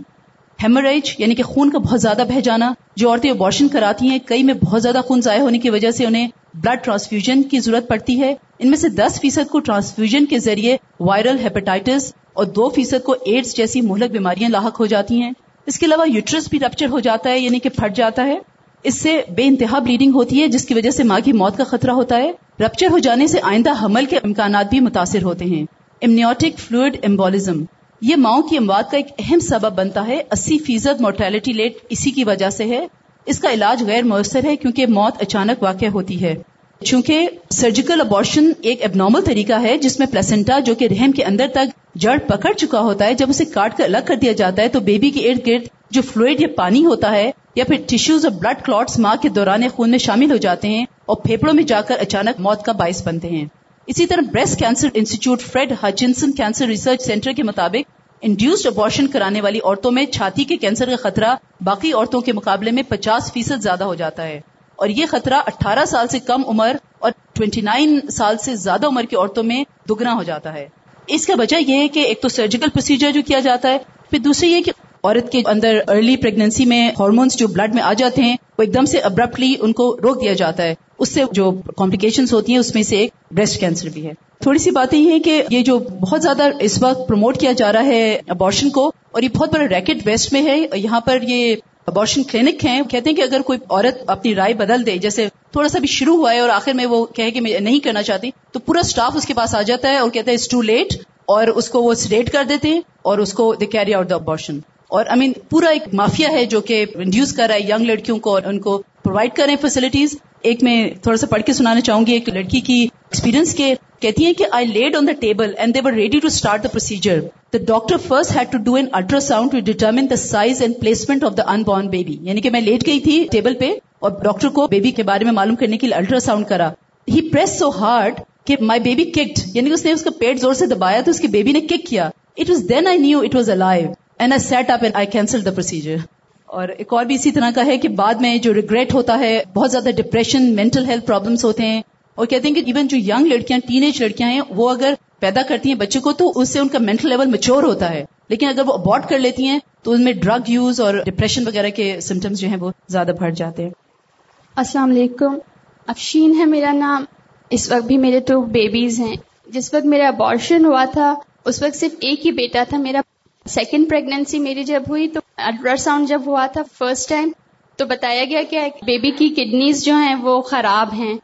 ہیموریج یعنی کہ خون کا بہت زیادہ بہ جانا، جو عورتیں ابارشن کراتی ہیں، کئی میں بہت زیادہ خون ضائع ہونے کی وجہ سے انہیں بلڈ ٹرانسفیوژن کی ضرورت پڑتی ہے۔ ان میں سے دس فیصد کو ٹرانسفیوژن کے ذریعے وائرل ہیپیٹائٹس اور دو فیصد کو ایڈز جیسی مہلک بیماریاں لاحق ہو جاتی ہیں۔ اس کے علاوہ یوٹرس بھی رپچر ہو جاتا ہے یعنی کہ پھٹ جاتا ہے۔ اس سے بے انتہا بلیڈنگ ہوتی ہے، جس کی وجہ سے ماں کی موت کا خطرہ ہوتا ہے۔ رپچر ہو جانے سے آئندہ حمل کے امکانات بھی متاثر ہوتے ہیں۔ امنیوٹک فلوئڈ امبولزم یہ ماؤں کی اموات کا ایک اہم سبب بنتا ہے۔ اسی فیصد مورٹیلٹی لیٹ اسی کی وجہ سے ہے۔ اس کا علاج غیر مؤثر ہے کیونکہ موت اچانک واقع ہوتی ہے۔ چونکہ سرجیکل ابارشن ایک اب نارمل طریقہ ہے جس میں پلسنٹا جو کہ رحم کے اندر تک جڑ پکڑ چکا ہوتا ہے، جب اسے کاٹ کر الگ کر دیا جاتا ہے تو بیبی کے ارد گرد جو فلوئڈ یا پانی ہوتا ہے یا پھر ٹیشوز اور بلڈ کلاٹس ماں کے دوران خون میں شامل ہو جاتے ہیں اور پھیپڑوں میں جا کر اچانک موت کا باعث بنتے ہیں۔ اسی طرح Breast Cancer Institute Fred Hutchinson Cancer Research Centre کے مطابق انڈیوسڈ ابارشن کرانے والی عورتوں میں چھاتی کے کینسر کا خطرہ باقی عورتوں کے مقابلے میں پچاس فیصد زیادہ ہو جاتا ہے اور یہ خطرہ اٹھارہ سال سے کم عمر اور ٹوینٹی نائن سال سے زیادہ عمر کی عورتوں میں دگنا ہو جاتا ہے۔ اس کا وجہ یہ ہے کہ ایک تو سرجیکل پروسیجر جو کیا جاتا ہے، پھر دوسری یہ کہ عورت کے اندر ارلی پریگنینسی میں ہارمونس جو بلڈ میں آ جاتے ہیں، وہ ایک دم سے ابرپٹلی ان کو روک دیا جاتا ہے۔ اس سے جو کمپلیکیشن ہوتی ہیں، اس میں سے ایک بریسٹ کینسر بھی ہے۔ تھوڑی سی باتیں یہ کہ یہ جو بہت زیادہ اس وقت پروموٹ کیا جا رہا ہے ابارشن کو، اور یہ بہت بڑا ریکٹ ویسٹ میں ہے۔ یہاں پر یہ ابارشن کلینک ہیں۔ کہتے ہیں کہ اگر کوئی عورت اپنی رائے بدل دے، جیسے تھوڑا سا بھی شروع ہوا ہے اور آخر میں وہ کہے کہ میں نہیں کرنا چاہتی، تو پورا اسٹاف اس کے پاس آ جاتا ہے اور کہتا ہے اٹس ٹو لیٹ اور اس کو وہ سلیٹ کر دیتے ہیں اور اس کو they carry out the abortion اور آئی مین پورا ایک مافیا ہے جو کہ انڈیوس کر رہا ہے ینگ لڑکیوں کو اور ان کو پرووائڈ کر رہے ہیں فیسلٹیز ایک میں تھوڑا سا پڑھ کے سنانا چاہوں گی ایک لڑکی کی ایکسپیرینس کے، کہتی ہیں کہ I laid on the table and they were ready to start the procedure the doctor first had to do an ultrasound to determine the size and placement of the unborn baby یعنی کہ میں لیٹ گئی تھی ٹیبل پہ اور ڈاکٹر کو بیبی کے بارے میں معلوم کرنے کے لیے الٹرا ساؤنڈ کرا. ہی پریس سو ہارڈ کہ مائی بیبی ککڈ یعنی کہ اس نے اس کا پیٹ زور سے دبایا تو اس کے بیبی نے کک کیا. It was then I knew it was a and I sat up and I cancel the procedure اور ایک اور بھی اسی طرح کا ہے کہ بعد میں جو ریگریٹ ہوتا ہے، بہت زیادہ ڈپریشن مینٹل ہیلتھ پرابلمس ہوتے ہیں۔ اور کہتے ہیں کہ ایون جو ینگ لڑکیاں ٹین ایج لڑکیاں ہیں، وہ اگر پیدا کرتی ہیں بچے کو تو اس سے ان کا مینٹل لیول میچور ہوتا ہے۔ لیکن اگر وہ ابارٹ کر لیتی ہیں، تو ان میں ڈرگ یوز اور ڈپریشن وغیرہ کے سمٹمس جو ہیں وہ زیادہ بڑھ جاتے ہیں۔ السلام علیکم۔ افشین ہے میرا نام۔ اس وقت بھی میرے تو بیبیز ہیں۔ جس وقت میرا ابارشن ہوا تھا، اس وقت صرف ایک ہی بیٹا تھا، میرا سیکنڈ پریگنینسی میری جب ہوئی تو الٹرا ساؤنڈ جب ہوا تھا فرسٹ ٹائم تو بتایا گیا کہ بیبی کی کڈنیز جو ہیں وہ خراب ہیں۔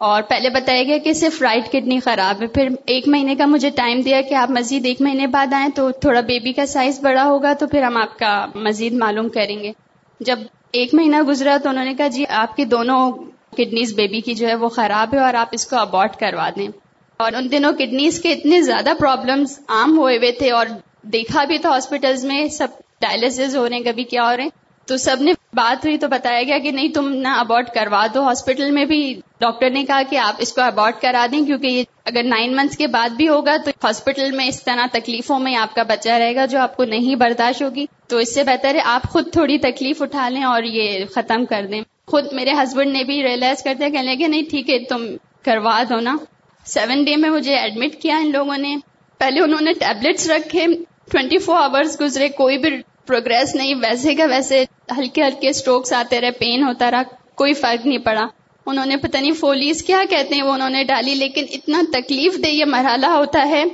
اور پہلے بتایا گیا کہ صرف رائٹ کڈنی خراب ہے۔ پھر ایک مہینے کا مجھے ٹائم دیا کہ آپ مزید ایک مہینے بعد آئیں تو تھوڑا بیبی کا سائز بڑا ہوگا تو پھر ہم آپ کا مزید معلوم کریں گے۔ جب ایک مہینہ گزرا تو انہوں نے کہا جی آپ کی دونوں کڈنیز بیبی کی جو ہے وہ خراب ہے اور آپ اس کو ابارٹ کروا دیں۔ اور ان دنوں کڈنیز کے اتنے زیادہ پرابلمس عام ہوئے ہوئے تھے اور دیکھا بھی تھا ہاسپٹلس میں، سب ڈائلسز ہو رہے ہیں کبھی کیا ہو رہے ہیں۔ تو سب نے بات ہوئی تو بتایا گیا کہ نہیں، تم نہ ابارٹ کروا دو۔ ہاسپٹل میں بھی ڈاکٹر نے کہا کہ آپ اس کو ابارٹ کرا دیں کیونکہ یہ اگر نائن منتھس کے بعد بھی ہوگا تو ہاسپٹل میں اس طرح تکلیفوں میں آپ کا بچہ رہے گا جو آپ کو نہیں برداشت ہوگی۔ تو اس سے بہتر ہے آپ خود تھوڑی تکلیف اٹھا لیں اور یہ ختم کر دیں۔ خود میرے ہسبینڈ نے بھی ریئلائز کرتے کہنے لگے، نہیں، ٹھیک ہے، تم کروا دو نا۔ سیون ڈے میں مجھے ایڈمٹ کیا ان لوگوں نے۔ پہلے انہوں نے ٹیبلٹس رکھے۔ ٹوینٹی فور آورس گزرے، کوئی بھی پروگرس نہیں، ویسے کا ویسے ہلکے ہلکے اسٹروکس آتے رہے پین ہوتا رہا، کوئی فرق نہیں پڑا۔ انہوں نے پتہ نہیں فولیز کیا کہتے ہیں، وہ انہوں نے ڈالی، لیکن اتنا تکلیف دہ یہ مرحلہ ہوتا ہے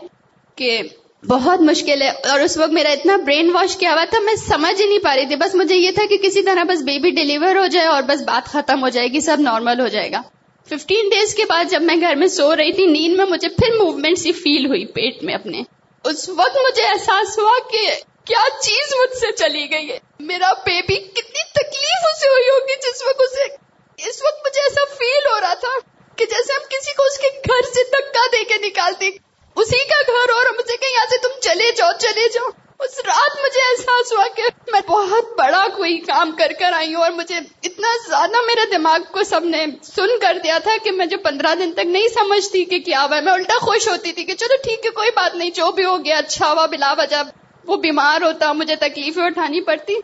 کہ بہت مشکل ہے۔ اور اس وقت میرا اتنا برین واش کیا ہوا تھا، میں سمجھ ہی نہیں پا رہی تھی۔ بس مجھے یہ تھا کہ کسی طرح بس بیبی ڈلیور ہو جائے اور بس بات ختم ہو جائے گی، سب نارمل ہو جائے گا۔ ففٹین ڈیز کے بعد جب میں گھر میں سو رہی تھی، نیند میں مجھے پھر موومنٹ سی فیل ہوئی، پیٹ میں اپنے۔ اس وقت مجھے احساس ہوا کہ کیا چیز مجھ سے چلی گئی ہے۔ میرا بیبی کتنی تکلیف اسے ہوئی ہوگی جس وقت اسے اس وقت مجھے ایسا فیل ہو رہا تھا کہ جیسے ہم کسی کو اس کے گھر سے دھکا دے کے نکالتے اسی کا گھر اور مجھے کہ یہاں سے تم چلے جاؤ چلے جاؤ۔ اس رات مجھے احساس ہوا کہ میں بہت بڑا کوئی کام کر کر آئی ہوں اور مجھے اتنا زیادہ میرے دماغ کو سب نے سن کر دیا تھا کہ میں جو پندرہ دن تک نہیں سمجھتی کہ کیا ہوا میں الٹا خوش ہوتی تھی کہ چلو ٹھیک ہے، کوئی بات نہیں، جو بھی ہو گیا اچھا ہوا، بلا وجہ، وہ بیمار ہوتا، مجھے تکلیفیں اٹھانی پڑتی۔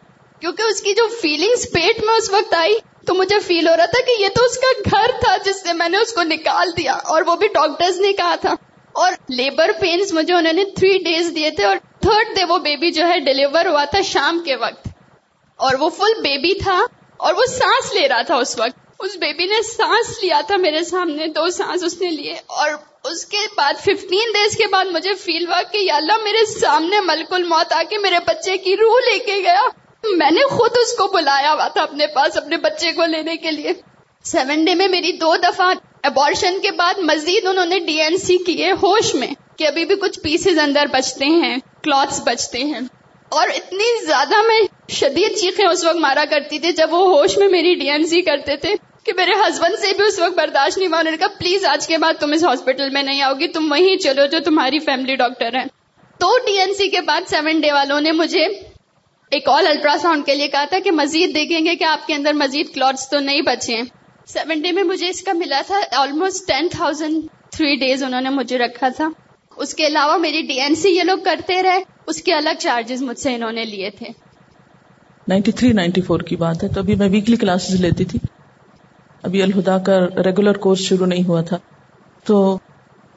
کیونکہ اس کی جو فیلنگز پیٹ میں اس وقت آئی تو مجھے فیل ہو رہا تھا کہ یہ تو اس کا گھر تھا جس سے میں نے اس کو نکال دیا اور وہ بھی ڈاکٹرز نے کہا تھا۔ اور لیبر پینز مجھے انہوں نے تھری ڈیز دیے تھے اور تھرڈ ڈے وہ بیبی جو ہے ڈلیور ہوا تھا شام کے وقت اور وہ فل بیبی تھا اور وہ سانس لے رہا تھا اس وقت۔ اس بیبی نے سانس لیا تھا میرے سامنے، دو سانس اس نے لیے اور اس کے بعد ففٹین ڈیز کے بعد مجھے فیل ہوا کہ یا اللہ میرے سامنے ملک الموت آ کے میرے بچے کی روح لے کے گیا۔ میں نے خود اس کو بلایا ہوا تھا اپنے پاس، اپنے بچے کو لینے کے لیے۔ سیون ڈے میں میری دو دفعہ ابارشن کے بعد مزید انہوں نے ڈی این سی کیے ہوش میں کہ ابھی بھی کچھ پیسز اندر بچتے ہیں کلوتھس بچتے ہیں۔ اور اتنی زیادہ میں شدید چیخیں اس وقت مارا کرتی تھی جب وہ ہوش میں میری ڈی این سی کرتے تھے کہ میرے ہسبینڈ سے بھی اس وقت برداشت نہیں ہوا انہوں نے کہا پلیز آج کے بعد تم اس ہاسپٹل میں نہیں آؤ گی تم وہیں چلو جو تمہاری فیملی ڈاکٹر ہیں تو ڈی این سی کے بعد سیون ڈے والوں نے مجھے ایک اور الٹرا ساؤنڈ کے لیے کہا تھا کہ مزید دیکھیں گے کہ آپ کے اندر مزید کلوٹس تو نہیں بچے ہیں۔ سیون ڈے میں مجھے اس کا ملا تھا almost ten thousand three days انہوں نے مجھے رکھا تھا۔ اس کے علاوہ میری ڈی این سی یہ لوگ کرتے رہے، اس کے الگ چارجز مجھ سے انہوں نے لیے تھے۔ نائنٹی تھری، نائنٹی فور کی بات ہے۔ تو ابھی میں ویکلی کلاسز لیتی تھی۔ ابھی الہدا کا ریگولر کورس شروع نہیں ہوا تھا۔ تو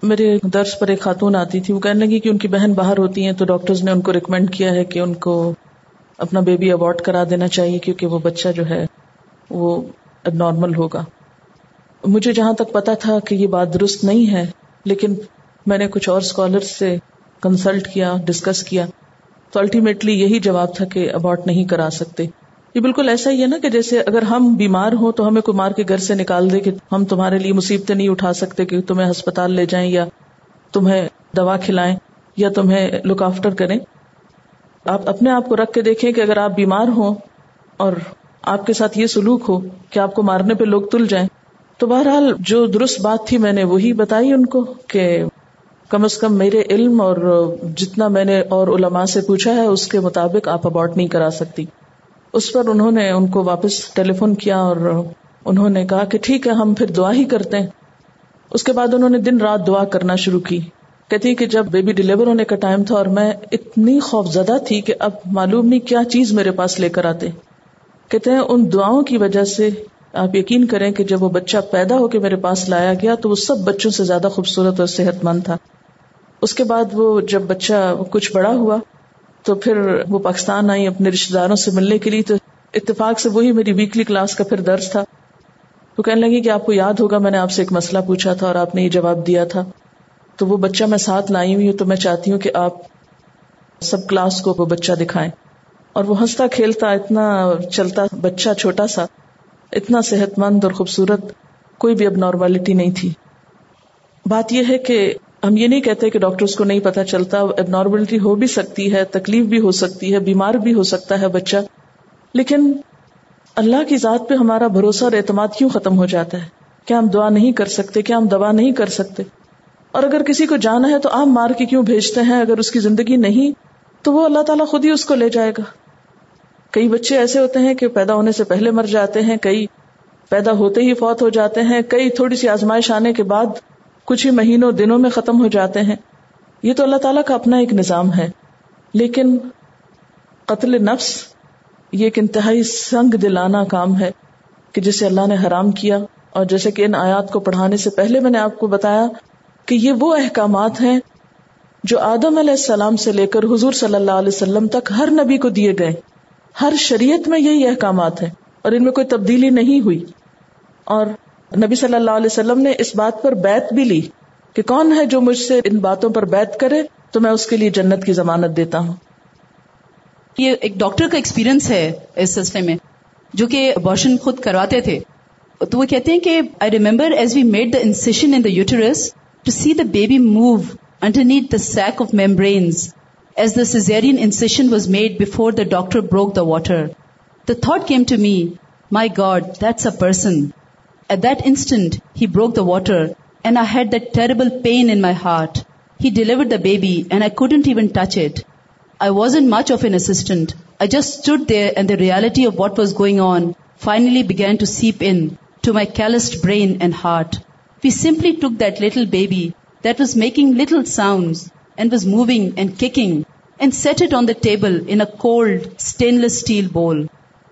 میرے درس پر ایک خاتون آتی تھی، وہ کہنے لگی کہ ان کی بہن باہر ہوتی ہیں تو ڈاکٹرز نے ان کو ریکمینڈ کیا ہے کہ ان کو اپنا بیبی اوارڈ کرا دینا چاہیے کیونکہ وہ بچہ جو ہے وہ اب نارمل ہوگا۔ مجھے جہاں تک پتا تھا کہ یہ بات درست نہیں ہے، لیکن میں نے کچھ اور اسکالر سے کنسلٹ کیا ڈسکس کیا۔ تو الٹیمیٹلی یہی جواب تھا کہ ابارٹ نہیں کرا سکتے۔ یہ بالکل ایسا ہی ہے نا کہ جیسے اگر ہم بیمار ہوں تو ہمیں کوئی مار کے گھر سے نکال دے کہ ہم تمہارے لیے مصیبتیں نہیں اٹھا سکتے کہ تمہیں ہسپتال لے جائیں یا تمہیں دوا کھلائیں یا تمہیں لک آفٹر کریں۔ آپ اپنے آپ کو رکھ کے دیکھیں کہ اگر آپ بیمار ہوں اور آپ کے ساتھ یہ سلوک ہو کہ آپ کو مارنے پہ لوگ تل جائیں۔ تو بہرحال جو درست بات تھی میں نے وہی بتائی ان کو کہ کم از کم میرے علم اور جتنا میں نے اور علماء سے پوچھا ہے، اس کے مطابق آپ ابارٹ نہیں کرا سکتی۔ اس پر انہوں نے ان کو واپس ٹیلی فون کیا اور انہوں نے کہا کہ ٹھیک ہے، ہم پھر دعا ہی کرتے ہیں۔ اس کے بعد انہوں نے دن رات دعا کرنا شروع کی۔ کہتی کہ جب بیبی ڈلیور ہونے کا ٹائم تھا اور میں اتنی خوف زدہ تھی کہ اب معلوم نہیں کیا چیز میرے پاس لے کر آتے۔ کہتے ہیں، ان دعاؤں کی وجہ سے آپ یقین کریں کہ جب وہ بچہ پیدا ہو کے میرے پاس لایا گیا تو وہ سب بچوں سے زیادہ خوبصورت اور صحت مند تھا۔ اس کے بعد وہ جب بچہ کچھ بڑا ہوا تو پھر وہ پاکستان آئی اپنے رشتے داروں سے ملنے کے لیے تو اتفاق سے وہی میری ویکلی کلاس کا پھر درس تھا۔ تو کہنے لگی کہ آپ کو یاد ہوگا، میں نے آپ سے ایک مسئلہ پوچھا تھا اور آپ نے یہ جواب دیا تھا۔ تو وہ بچہ میں ساتھ لائی ہوئی ہوں تو میں چاہتی ہوں کہ آپ سب کلاس کو وہ بچہ دکھائیں۔ اور وہ ہنستا کھیلتا، اتنا چلتا، بچہ چھوٹا سا، اتنا صحت مند اور خوبصورت، کوئی بھی اب نارملٹی نہیں تھی۔ بات یہ ہے کہ ہم یہ نہیں کہتے کہ ڈاکٹرس کو نہیں پتا چلتا اب نارملٹی ہو بھی سکتی ہے، تکلیف بھی ہو سکتی ہے، بیمار بھی ہو سکتا ہے بچہ۔ لیکن اللہ کی ذات پہ ہمارا بھروسہ اور اعتماد کیوں ختم ہو جاتا ہے؟ کیا ہم دعا نہیں کر سکتے؟ کیا ہم دوا نہیں کر سکتے؟ اور اگر کسی کو جانا ہے تو آپ مار کے کیوں بھیجتے ہیں؟ اگر اس کی زندگی نہیں تو وہ اللہ تعالیٰ خود ہی اس کو لے جائے گا۔ کئی بچے ایسے ہوتے ہیں کہ پیدا ہونے سے پہلے مر جاتے ہیں، کئی پیدا ہوتے ہی فوت ہو جاتے ہیں، کئی تھوڑی سی آزمائش آنے کے بعد کچھ ہی مہینوں، دنوں میں ختم ہو جاتے ہیں۔ یہ تو اللہ تعالیٰ کا اپنا ایک نظام ہے۔ لیکن قتل نفس یہ ایک انتہائی سنگ دلانا کام ہے کہ جسے اللہ نے حرام کیا۔ اور جیسے کہ ان آیات کو پڑھانے سے پہلے میں نے آپ کو بتایا کہ یہ وہ احکامات ہیں جو آدم علیہ السلام سے لے کر حضور صلی اللہ علیہ وسلم تک ہر نبی کو دیے گئے۔ ہر شریعت میں یہی احکامات ہیں اور ان میں کوئی تبدیلی نہیں ہوئی۔ اور نبی صلی اللہ علیہ وسلم نے اس بات پر بیت بھی لی کہ کون ہے جو مجھ سے ان باتوں پر بیت کرے تو میں اس کے لیے جنت کی ضمانت دیتا ہوں۔ یہ ایک ڈاکٹر کا ایکسپیرئنس ہے اس سلسلے میں، جو کہ ابارشن خود کرواتے تھے۔ تو وہ کہتے ہیں کہ I remember as we made the incision in the uterus to see the baby move underneath the sac of membranes as the caesarean incision was made before the doctor broke the water the thought came to me my God that's a person at that instant he broke the water and I had that terrible pain God's my heart he deliver the baby and I couldn't even touch it I was and much of an instant I just stood there and the reality of what was going on finally begin to seep in to my callous brain and heart we simply took that little baby that was making little sounds and was moving and kicking and set it on the table in a cold stainless steel bowl.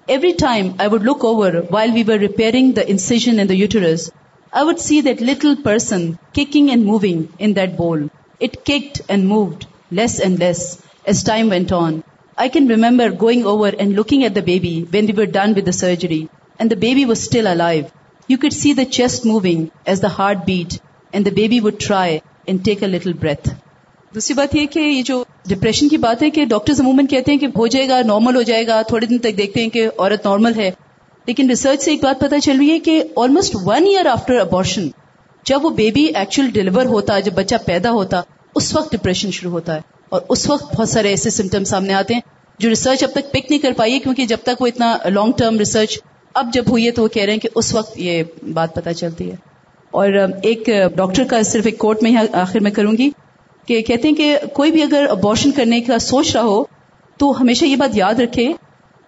Every time I would look over while we were repairing the incision in the uterus, I would see that little person kicking and moving in that bowl. It kicked and moved less and less as time went on. I can remember going over and looking at the baby when we were done with the surgery, and the baby was still alive. You could see the chest moving as the heart beat, and the baby would try and take a little breath. دوسری بات یہ کہ یہ جو ڈپریشن کی بات ہے کہ ڈاکٹر عموماً کہتے ہیں کہ ہو جائے گا نارمل ہو جائے گا، تھوڑے دن تک دیکھتے ہیں کہ عورت نارمل ہے۔ لیکن ریسرچ سے ایک بات پتا چل رہی ہے کہ almost one year after abortion جب وہ بیبی ایکچوئل ڈلیور ہوتا، جب بچہ پیدا ہوتا، اس وقت ڈپریشن شروع ہوتا ہے۔ اور اس وقت بہت سارے ایسے سمٹم سامنے آتے ہیں جو ریسرچ اب تک پک نہیں کر پائی ہے، کیونکہ جب تک وہ اتنا لانگ ٹرم ریسرچ اب جب ہوئی ہے تو وہ کہہ رہے ہیں کہ اس وقت یہ بات پتا چلتی ہے۔ اور ایک ڈاکٹر کا صرف ایک کوٹ میں آخر میں کروں گی کہ کہتے ہیں کہ کوئی بھی اگر ابارشن کرنے کا سوچ رہا ہو تو ہمیشہ یہ بات یاد رکھے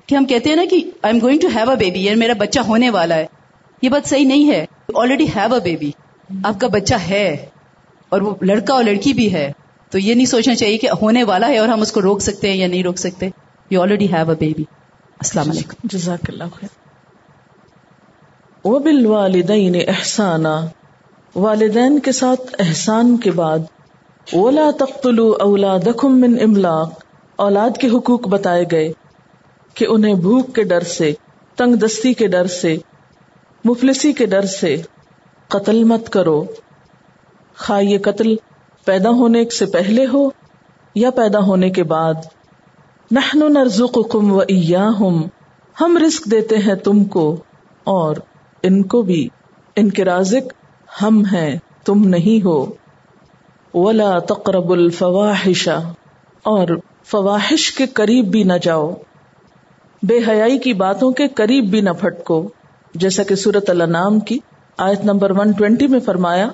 کہ ہم کہتے ہیں نا کہ I am going to have a baby یعنی میرا بچہ ہونے والا ہے۔ یہ بات صحیح نہیں ہے۔ آلریڈی ہیو اے بیبی آپ کا بچہ ہے اور وہ لڑکا اور لڑکی بھی ہے۔ تو یہ نہیں سوچنا چاہیے کہ ہونے والا ہے اور ہم اس کو روک سکتے ہیں یا نہیں روک سکتے۔ You already have a baby السلام علیکم۔ جزاک اللہ خیر۔ وہ بال والدین احسانہ والدین کے ساتھ احسان کے بعد اولا تختلو اولادکم من املاق، اولاد کے حقوق بتائے گئے کہ انہیں بھوک کے ڈر سے، تنگ دستی کے ڈر سے، مفلسی کے ڈر سے قتل مت کرو۔ خواہ یہ قتل پیدا ہونے سے پہلے ہو یا پیدا ہونے کے بعد۔ نحن نرزقکم و ایاہم، ہم رزق دیتے ہیں تم کو اور ان کو بھی، ان کے رازق ہم ہیں، تم نہیں ہو۔ ولا تقرب الفواحش، اور فواہش کے قریب بھی نہ جاؤ۔ بے حیائی کی باتوں کے قریب بھی نہ پھٹکو جیسا کہ سورت النام کی آیت نمبر 120 میں فرمایا،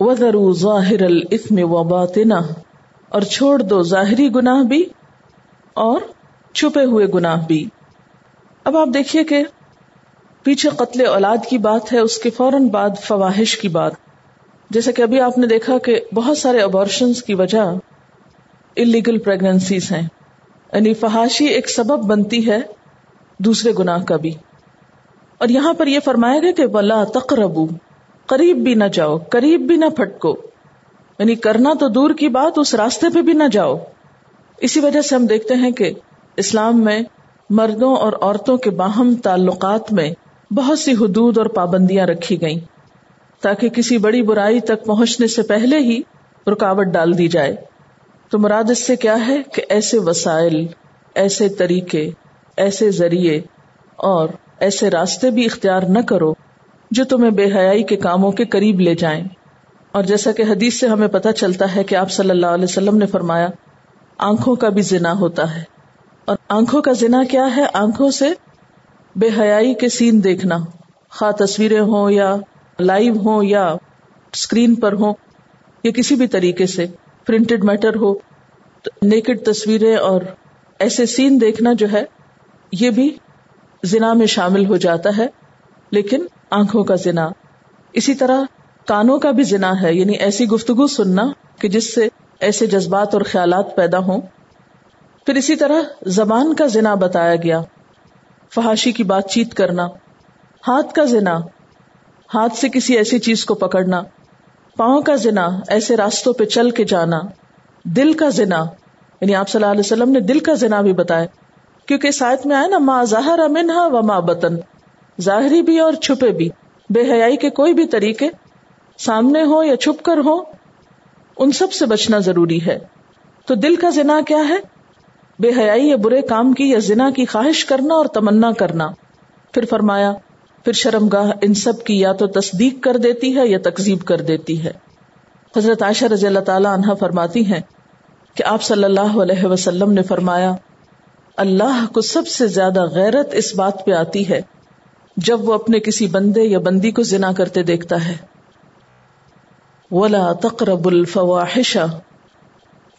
وَذَرُوا ظَاهِرَ الْإِثْمِ وَبَاطِنَهُ اور چھوڑ دو ظاہری گناہ بھی اور چھپے ہوئے گناہ بھی۔ اب آپ دیکھیے کہ پیچھے قتل اولاد کی بات ہے، اس کے فوراً بعد فواہش کی بات۔ جیسا کہ ابھی آپ نے دیکھا کہ بہت سارے ابارشنس کی وجہ انلیگل پریگنسیز ہیں۔ یعنی فحاشی ایک سبب بنتی ہے دوسرے گناہ کا بھی۔ اور یہاں پر یہ فرمایا گیا کہ بلا تقربو قریب بھی نہ جاؤ، قریب بھی نہ پھٹکو۔ یعنی کرنا تو دور کی بات، اس راستے پہ بھی نہ جاؤ۔ اسی وجہ سے ہم دیکھتے ہیں کہ اسلام میں مردوں اور عورتوں کے باہم تعلقات میں بہت سی حدود اور پابندیاں رکھی گئیں تاکہ کسی بڑی برائی تک پہنچنے سے پہلے ہی رکاوٹ ڈال دی جائے۔ تو مراد اس سے کیا ہے کہ ایسے وسائل، ایسے طریقے، ایسے ذریعے اور ایسے راستے بھی اختیار نہ کرو جو تمہیں بے حیائی کے کاموں کے قریب لے جائیں۔ اور جیسا کہ حدیث سے ہمیں پتہ چلتا ہے کہ آپ صلی اللہ علیہ وسلم نے فرمایا، آنکھوں کا بھی زنا ہوتا ہے۔ اور آنکھوں کا زنا کیا ہے؟ آنکھوں سے بے حیائی کے سین دیکھنا۔ خواہ تصویریں ہوں یا لائیو ہوں یا اسکرین پر ہوں یا کسی بھی طریقے سے پرنٹڈ میٹر ہو نیکڈ تصویریں اور ایسے سین دیکھنا جو ہے، یہ بھی زنا میں شامل ہو جاتا ہے، لیکن آنکھوں کا زنا۔ اسی طرح کانوں کا بھی زنا ہے یعنی ایسی گفتگو سننا کہ جس سے ایسے جذبات اور خیالات پیدا ہوں۔ پھر اسی طرح زبان کا زنا بتایا گیا۔ فحاشی کی بات چیت کرنا، ہاتھ کا زنا، ہاتھ سے کسی ایسی چیز کو پکڑنا، پاؤں کا زنا، ایسے راستوں پہ چل کے جانا، دل کا زنا یعنی آپ صلی اللہ علیہ وسلم نے دل کا زنا بھی بتایا، کیونکہ ساتھ میں آئے نا ماں ظاہر امنہا و ماں بطن، ظاہری بھی اور چھپے بھی، بے حیائی کے کوئی بھی طریقے، سامنے ہو یا چھپ کر ہو ان سب سے بچنا ضروری ہے۔ تو دل کا زنا کیا ہے؟ بے حیائی یا برے کام کی یا زنا کی خواہش کرنا اور تمنا کرنا۔ پھر فرمایا، پھر شرم گاہ ان سب کی یا تو تصدیق کر دیتی ہے یا تکزیب کر دیتی ہے۔ حضرت عائشہ رضی اللہ تعالی عنہ فرماتی ہیں کہ آپ صلی اللہ علیہ وسلم نے فرمایا، اللہ کو سب سے زیادہ غیرت اس بات پہ آتی ہے جب وہ اپنے کسی بندے یا بندی کو زنا کرتے دیکھتا ہے۔ ولا تقرب الفواحش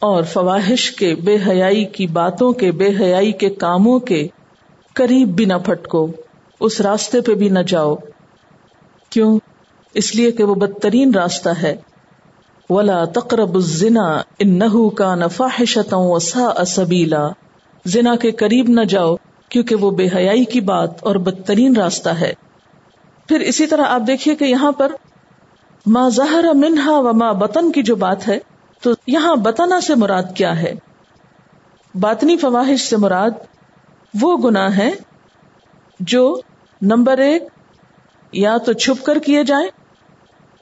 اور فواہش کے بے حیائی کی باتوں کے بے حیائی کے کاموں کے قریب بھی نہ پھٹکو، اس راستے پہ بھی نہ جاؤ۔ کیوں؟ اس لیے کہ وہ بدترین راستہ ہے۔ ولا تقرب الزنا انه كان فاحشة وساء سبيلا۔ زنا کے قریب نہ جاؤ، کیونکہ وہ بے حیائی کی بات اور بدترین راستہ ہے۔ پھر اسی طرح آپ دیکھیے کہ یہاں پر ماں ظاہر منہا و ماں بطن کی جو بات ہے تو یہاں بتنا سے مراد کیا ہے؟ باطنی فواہش سے مراد وہ گناہ ہے جو نمبر ایک یا تو چھپ کر کیے جائیں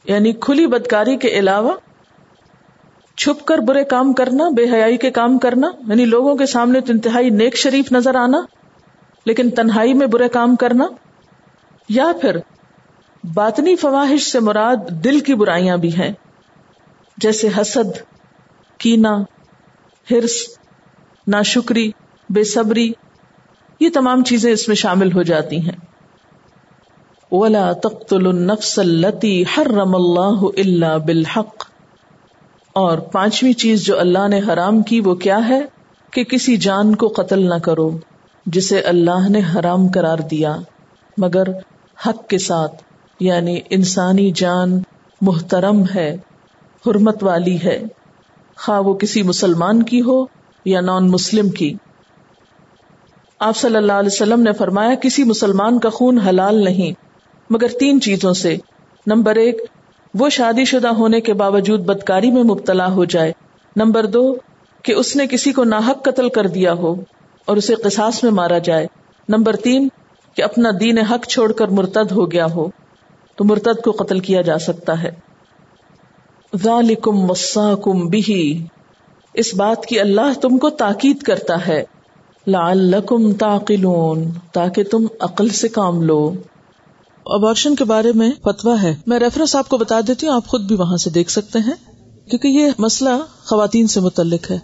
یعنی کھلی بدکاری کے علاوہ چھپ کر برے کام کرنا، بے حیائی کے کام کرنا یعنی لوگوں کے سامنے تو انتہائی نیک شریف نظر آنا، لیکن تنہائی میں برے کام کرنا، یا پھر باطنی فواہش سے مراد دل کی برائیاں بھی ہیں۔ جیسے حسد، کینا، ہرس، ناشکری، بے صبری، یہ تمام چیزیں اس میں شامل ہو جاتی ہیں۔ ولا تقتل النفس التي حرم اللہ بالحق۔ اور پانچویں چیز جو اللہ نے حرام کی وہ کیا ہے؟ کہ کسی جان کو قتل نہ کرو، جسے اللہ نے حرام قرار دیا۔ مگر حق کے ساتھ یعنی انسانی جان محترم ہے۔ حرمت والی ہے۔ خواہ وہ کسی مسلمان کی ہو یا نان مسلم کی۔ آپ صلی اللہ علیہ وسلم نے فرمایا، کسی مسلمان کا خون حلال نہیں۔ مگر تین چیزوں سے۔ نمبر ایک، وہ شادی شدہ ہونے کے باوجود بدکاری میں مبتلا ہو جائے۔ نمبر دو، کہ اس نے کسی کو ناحق قتل کر دیا ہو اور اسے قصاص میں مارا جائے۔ نمبر تین، کہ اپنا دین حق چھوڑ کر مرتد ہو گیا ہو۔ تو مرتد کو قتل کیا جا سکتا ہے۔ ذالکم وصاکم بھی اس بات کی اللہ تم کو تاکید کرتا ہے۔ لعلکم تعقلون، تاکہ تم عقل سے کام لو۔ ابارشن کے بارے میں فتوا ہے۔ میں ریفرنس آپ کو بتا دیتی ہوں، آپ خود بھی وہاں سے دیکھ سکتے ہیں۔ کیونکہ یہ مسئلہ خواتین سے متعلق ہے۔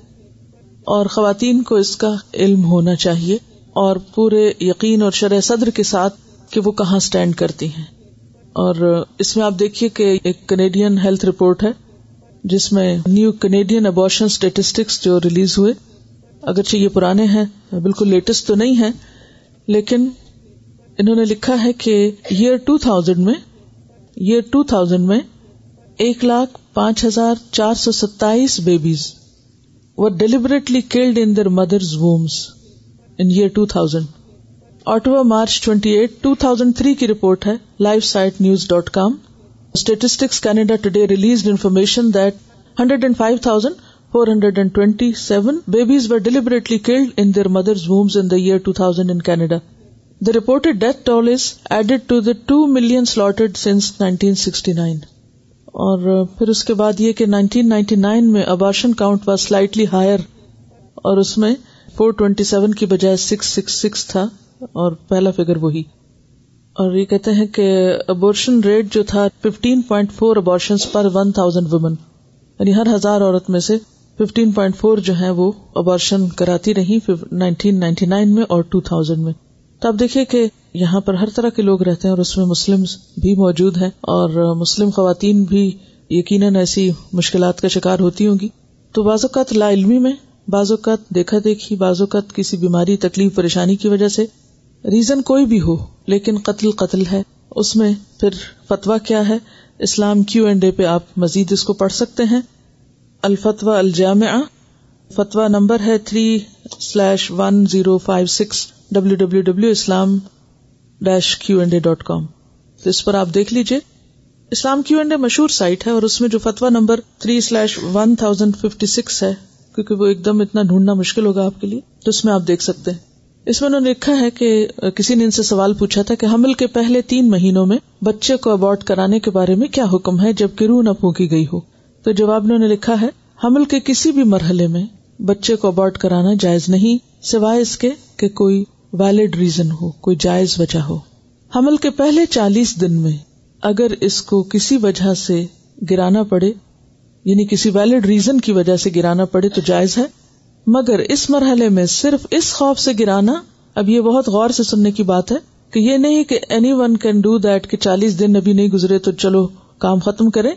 اور خواتین کو اس کا علم ہونا چاہیے۔ اور پورے یقین اور شرح صدر کے ساتھ کہ وہ کہاں اسٹینڈ کرتی ہیں۔ اور اس میں آپ دیکھیے کہ ایک کینیڈین ہیلتھ رپورٹ ہے، جس میں نیو کینیڈین ابارشن اسٹیٹسٹکس جو ریلیز ہوئے۔ اگرچہ یہ پرانے ہیں، بالکل لیٹسٹ تو نہیں ہے لیکن انہوں نے لکھا ہے کہ ایئر ٹو تھاؤزینڈ میں ایئر ٹو تھاؤزینڈ میں ایک لاکھ پانچ ہزار چار سو ستائیس babies were deliberately killed in their mothers wombs in year two thousand Ottawa March twenty eight two thousand three کی رپورٹ ہے LifeSiteNews dot com statistics Canada today release information that hundred and five thousand four hundred and twenty seven babies were deliberately killed in their mothers wombs in the year two thousand in Canada the reported death toll is added to the two million slaughtered since nineteen sixty nine اور پھر اس کے بعد یہ کہ 1999 میں abortion count was slightly higher اور اس میں 427 کی بجائے 666 تھا۔ اور پہلا فگر وہی۔ اور یہ کہتے ہیں کہ ابورشن ریٹ جو تھا 15.4 ابارشن پر 1000 وومن یعنی ہر ہزار عورت میں سے 15.4 جو ہے وہ ابارشن کراتی رہی 1999 میں اور 2000 میں۔ تو آپ دیکھیے کہ یہاں پر ہر طرح کے لوگ رہتے ہیں اور اس میں مسلم بھی موجود ہیں اور مسلم خواتین بھی یقیناً ایسی مشکلات کا شکار ہوتی ہوں گی۔ تو بعض اوقات لا علمی میں، بعض اوقات دیکھا دیکھی، بعض اوقات کسی بیماری، تکلیف، پریشانی کی وجہ سے ریزن کوئی بھی ہو، لیکن قتل قتل ہے۔ اس میں پھر فتوا کیا ہے؟ اسلام کیو اینڈ اے پہ آپ مزید اس کو پڑھ سکتے ہیں۔ الفتوا الجامع فتوا نمبر ہے three slash one zero five six W W W Islam dash Q and A dot com تو اس پر آپ دیکھ لیجیے اسلام کیو اینڈ اے مشہور سائٹ ہے اور اس میں جو فتوا number three slash one thousand fifty six ہے، کیونکہ وہ ایک دم اتنا ڈھونڈنا مشکل ہوگا آپ کے لیے، تو اس میں آپ دیکھ سکتے ہیں۔ اس میں انہوں نے لکھا ہے کہ کسی نے ان سے سوال پوچھا تھا کہ حمل کے پہلے تین مہینوں میں بچے کو ابارٹ کرانے کے بارے میں کیا حکم ہے جب روح نہ پھونکی گئی ہو۔ تو جواب انہوں نے لکھا ہے، حمل کے کسی بھی مرحلے میں بچے کو ابارٹ کرانا جائز نہیں، سوائے اس کے کہ کوئی ویلڈ ریزن ہو، کوئی جائز وجہ ہو۔ حمل کے پہلے چالیس دن میں اگر اس کو کسی وجہ سے گرانا پڑے یعنی کسی ویلڈ ریزن کی وجہ سے گرانا پڑے تو جائز ہے۔ مگر اس مرحلے میں صرف اس خوف سے گرانا اب یہ بہت غور سے سننے کی بات ہے کہ یہ نہیں کہ anyone can do that کہ چالیس دن ابھی نہیں گزرے تو چلو کام ختم کرے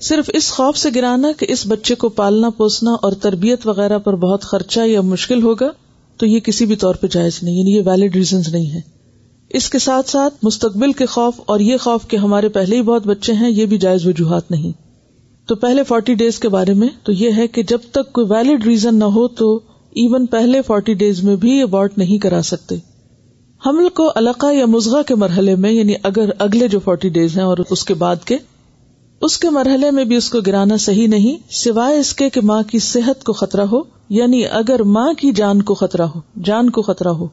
صرف اس خوف سے گرانا کہ اس بچے کو پالنا، پوسنا اور تربیت وغیرہ پر بہت خرچہ یا مشکل ہوگا تو یہ کسی بھی طور پہ جائز نہیں یعنی یہ ویلڈ ریزنز نہیں ہے اس کے ساتھ ساتھ مستقبل کے خوف اور یہ خوف کہ ہمارے پہلے ہی بہت بچے ہیں، یہ بھی جائز وجوہات نہیں۔ تو پہلے فورٹی ڈیز کے بارے میں تو یہ ہے کہ جب تک کوئی ویلڈ ریزن نہ ہو تو ایون پہلے فورٹی ڈیز میں بھی ابارٹ نہیں کرا سکتے۔ حمل کو علاقہ یا مزغہ کے مرحلے میں یعنی اگر اگلے جو فورٹی ڈیز ہیں اور اس کے بعد کے، اس کے مرحلے میں بھی اس کو گرانا صحیح نہیں، سوائے اس کے کہ ماں کی صحت کو خطرہ ہو یعنی اگر ماں کی جان کو خطرہ ہو، جان کو خطرہ ہو۔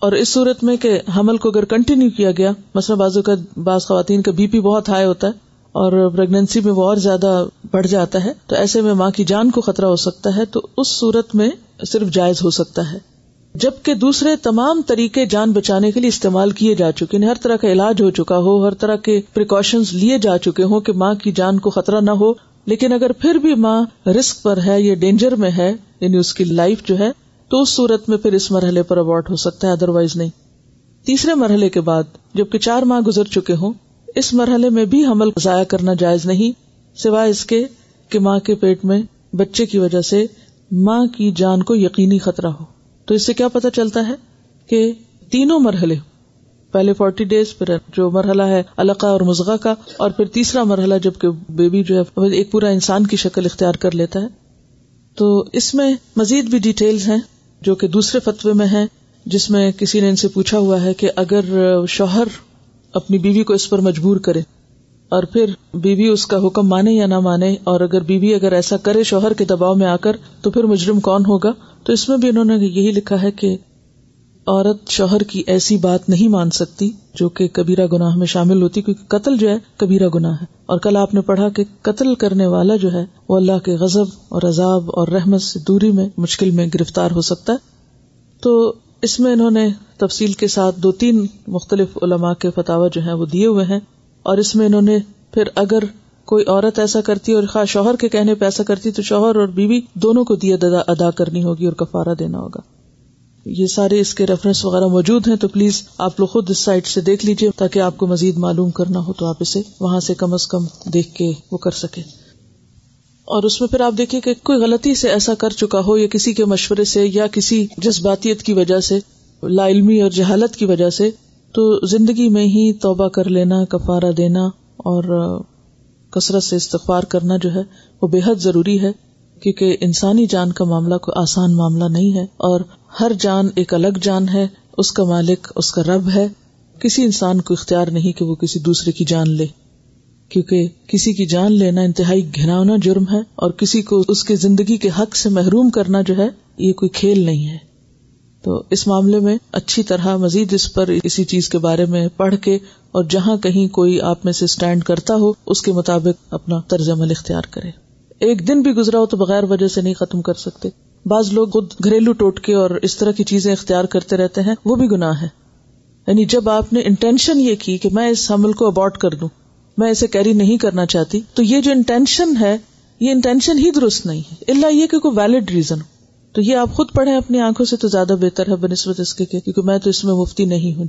اور اس صورت میں کہ حمل کو اگر کنٹینیو کیا گیا، مثلا بازو کا بعض خواتین کا بی پی بہت ہائی ہوتا ہے اور پرگنسی میں وہ اور زیادہ بڑھ جاتا ہے، تو ایسے میں ماں کی جان کو خطرہ ہو سکتا ہے، تو اس صورت میں صرف جائز ہو سکتا ہے۔ جبکہ دوسرے تمام طریقے جان بچانے کے لیے استعمال کیے جا چکے ہیں، ہر طرح کا علاج ہو چکا ہو، ہر طرح کے پریکاشنز لیے جا چکے ہوں کہ ماں کی جان کو خطرہ نہ ہو، لیکن اگر پھر بھی ماں رسک پر ہے یا ڈینجر میں ہے یعنی اس کی لائف جو ہے، تو اس صورت میں پھر اس مرحلے پر اوارڈ ہو سکتا ہے ادر وائز نہیں۔ تیسرے مرحلے کے بعد، جبکہ چار ماہ گزر چکے ہوں اس مرحلے میں بھی حمل ضائع کرنا جائز نہیں، سوائے اس کے کہ ماں کے پیٹ میں بچے کی وجہ سے ماں کی جان کو یقینی خطرہ ہو۔ تو اس سے کیا پتا چلتا ہے کہ تینوں مرحلے، پہلے فورٹی ڈیز، پھر جو مرحلہ ہے القا اور مزغا کا، اور پھر تیسرا مرحلہ جبکہ بیبی جو ہے ایک پورا انسان کی شکل اختیار کر لیتا ہے۔ تو اس میں مزید بھی ڈیٹیلز ہیں جو کہ دوسرے فتوے میں ہیں، جس میں کسی نے ان سے پوچھا ہوا ہے کہ اگر شوہر اپنی بیوی کو اس پر مجبور کرے اور پھر بیوی اس کا حکم مانے یا نہ مانے اور اگر بیوی اگر ایسا کرے شوہر کے دباؤ میں آ کر تو پھر مجرم کون ہوگا؟ تو اس میں بھی انہوں نے یہی لکھا ہے کہ عورت شوہر کی ایسی بات نہیں مان سکتی جو کہ کبیرہ گناہ میں شامل ہوتی، کیونکہ قتل جو ہے کبیرہ گناہ ہے۔ اور کل آپ نے پڑھا کہ قتل کرنے والا جو ہے وہ اللہ کے غزب اور عذاب اور رحمت سے دوری میں، مشکل میں گرفتار ہو سکتا ہے۔ تو اس میں انہوں نے تفصیل کے ساتھ دو تین مختلف علماء کے فتوا جو ہیں وہ دیے ہوئے ہیں اور اس میں انہوں نے پھر اگر کوئی عورت ایسا کرتی اور خاص شوہر کے کہنے پہ ایسا کرتی تو شوہر اور بیوی دونوں کو دیا ادا کرنی ہوگی اور کفارہ دینا ہوگا۔ یہ سارے اس کے ریفرنس وغیرہ موجود ہیں تو پلیز آپ لوگ خود اس سائٹ سے دیکھ لیجیے تاکہ آپ کو مزید معلوم کرنا ہو تو آپ اسے وہاں سے کم از کم دیکھ کے وہ کر سکے اور اس میں پھر آپ دیکھیے کہ کوئی غلطی سے ایسا کر چکا ہو یا کسی کے مشورے سے یا کسی جذباتیت کی وجہ سے، لا علمی اور جہالت کی وجہ سے، تو زندگی میں ہی توبہ کر لینا، کفارہ دینا اور کثرت سے استغفار کرنا جو ہے، وہ بے حد ضروری ہے، کیونکہ انسانی جان کا معاملہ کوئی آسان معاملہ نہیں ہے اور ہر جان ایک الگ جان ہے، اس کا مالک، اس کا رب ہے۔ کسی انسان کو اختیار نہیں کہ وہ کسی دوسرے کی جان لے۔ کیونکہ کسی کی جان لینا انتہائی گھناؤنا جرم ہے اور کسی کو اس کے زندگی کے حق سے محروم کرنا جو ہے، یہ کوئی کھیل نہیں ہے۔ تو اس معاملے میں اچھی طرح مزید اس پر اسی چیز کے بارے میں پڑھ کے اور جہاں کہیں کوئی آپ میں سے اسٹینڈ کرتا ہو، اس کے مطابق اپنا طرز عمل اختیار کرے۔ ایک دن بھی گزرا ہو تو بغیر وجہ سے نہیں ختم کر سکتے۔ بعض لوگ خود گھریلو ٹوٹکے اور اس طرح کی چیزیں اختیار کرتے رہتے ہیں، وہ بھی گناہ ہے یعنی جب آپ نے انٹینشن یہ کی کہ میں اس حمل کو ابارٹ کر دوں میں اسے کیری نہیں کرنا چاہتی، تو یہ جو انٹینشن ہے، یہ انٹینشن ہی درست نہیں ہے۔ اللہ یہ کہ کوئی ویلڈ ریزن ہو۔ تو یہ آپ خود پڑھیں اپنی آنکھوں سے تو زیادہ بہتر ہے بنسبت اس کے کیونکہ میں تو اس میں مفتی نہیں ہوں۔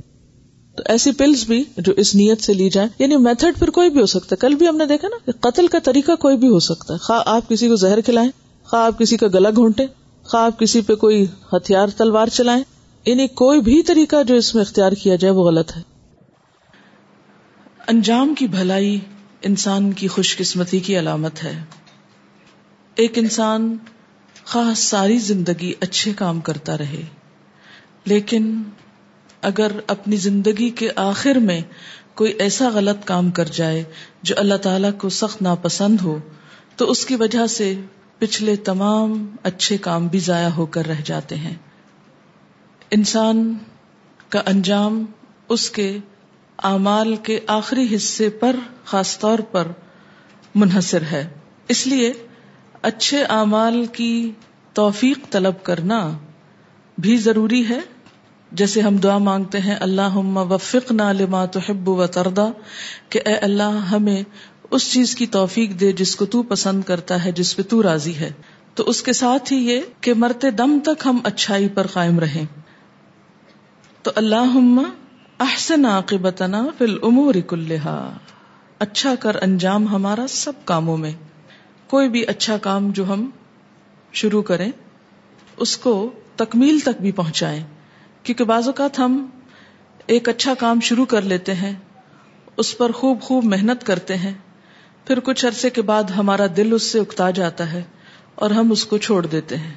تو ایسی پلس بھی جو اس نیت سے لی جائیں یعنی میتھڈ پھر کوئی بھی ہو سکتا ہے۔ کل بھی ہم نے دیکھا نا کہ قتل کا طریقہ کوئی بھی ہو سکتا ہے۔ خواہ آپ کسی کو زہر کھلائیں، خواہ آپ کسی کا گلا گھونٹے خواہ آپ کسی پہ کوئی ہتھیار تلوار چلائیں یعنی کوئی بھی طریقہ جو اس میں اختیار کیا جائے وہ غلط ہے۔ انجام کی بھلائی انسان کی خوش قسمتی کی علامت ہے۔ ایک انسان خاص ساری زندگی اچھے کام کرتا رہے، لیکن اگر اپنی زندگی کے آخر میں کوئی ایسا غلط کام کر جائے جو اللہ تعالی کو سخت ناپسند ہو، تو اس کی وجہ سے پچھلے تمام اچھے کام بھی ضائع ہو کر رہ جاتے ہیں۔ انسان کا انجام اس کے اعمال کے آخری حصے پر خاص طور پر منحصر ہے۔ اس لیے اچھے اعمال کی توفیق طلب کرنا بھی ضروری ہے۔ جیسے ہم دعا مانگتے ہیں اللہ وفق نہ لما تحب و تردا کہ اے اللہ ہمیں اس چیز کی توفیق دے جس کو تو پسند کرتا ہے، جس پہ تو راضی ہے۔ تو اس کے ساتھ ہی یہ کہ مرتے دم تک ہم اچھائی پر قائم رہیں۔ تو اللہ احسن عاقبتنا فی الامور کلہا اچھا کر انجام ہمارا سب کاموں میں۔ کوئی بھی اچھا کام جو ہم شروع کریں، اس کو تکمیل تک بھی پہنچائیں۔ کیونکہ بعض اوقات ہم ایک اچھا کام شروع کر لیتے ہیں، اس پر خوب خوب محنت کرتے ہیں۔ پھر کچھ عرصے کے بعد ہمارا دل اس سے اکتا جاتا ہے اور ہم اس کو چھوڑ دیتے ہیں۔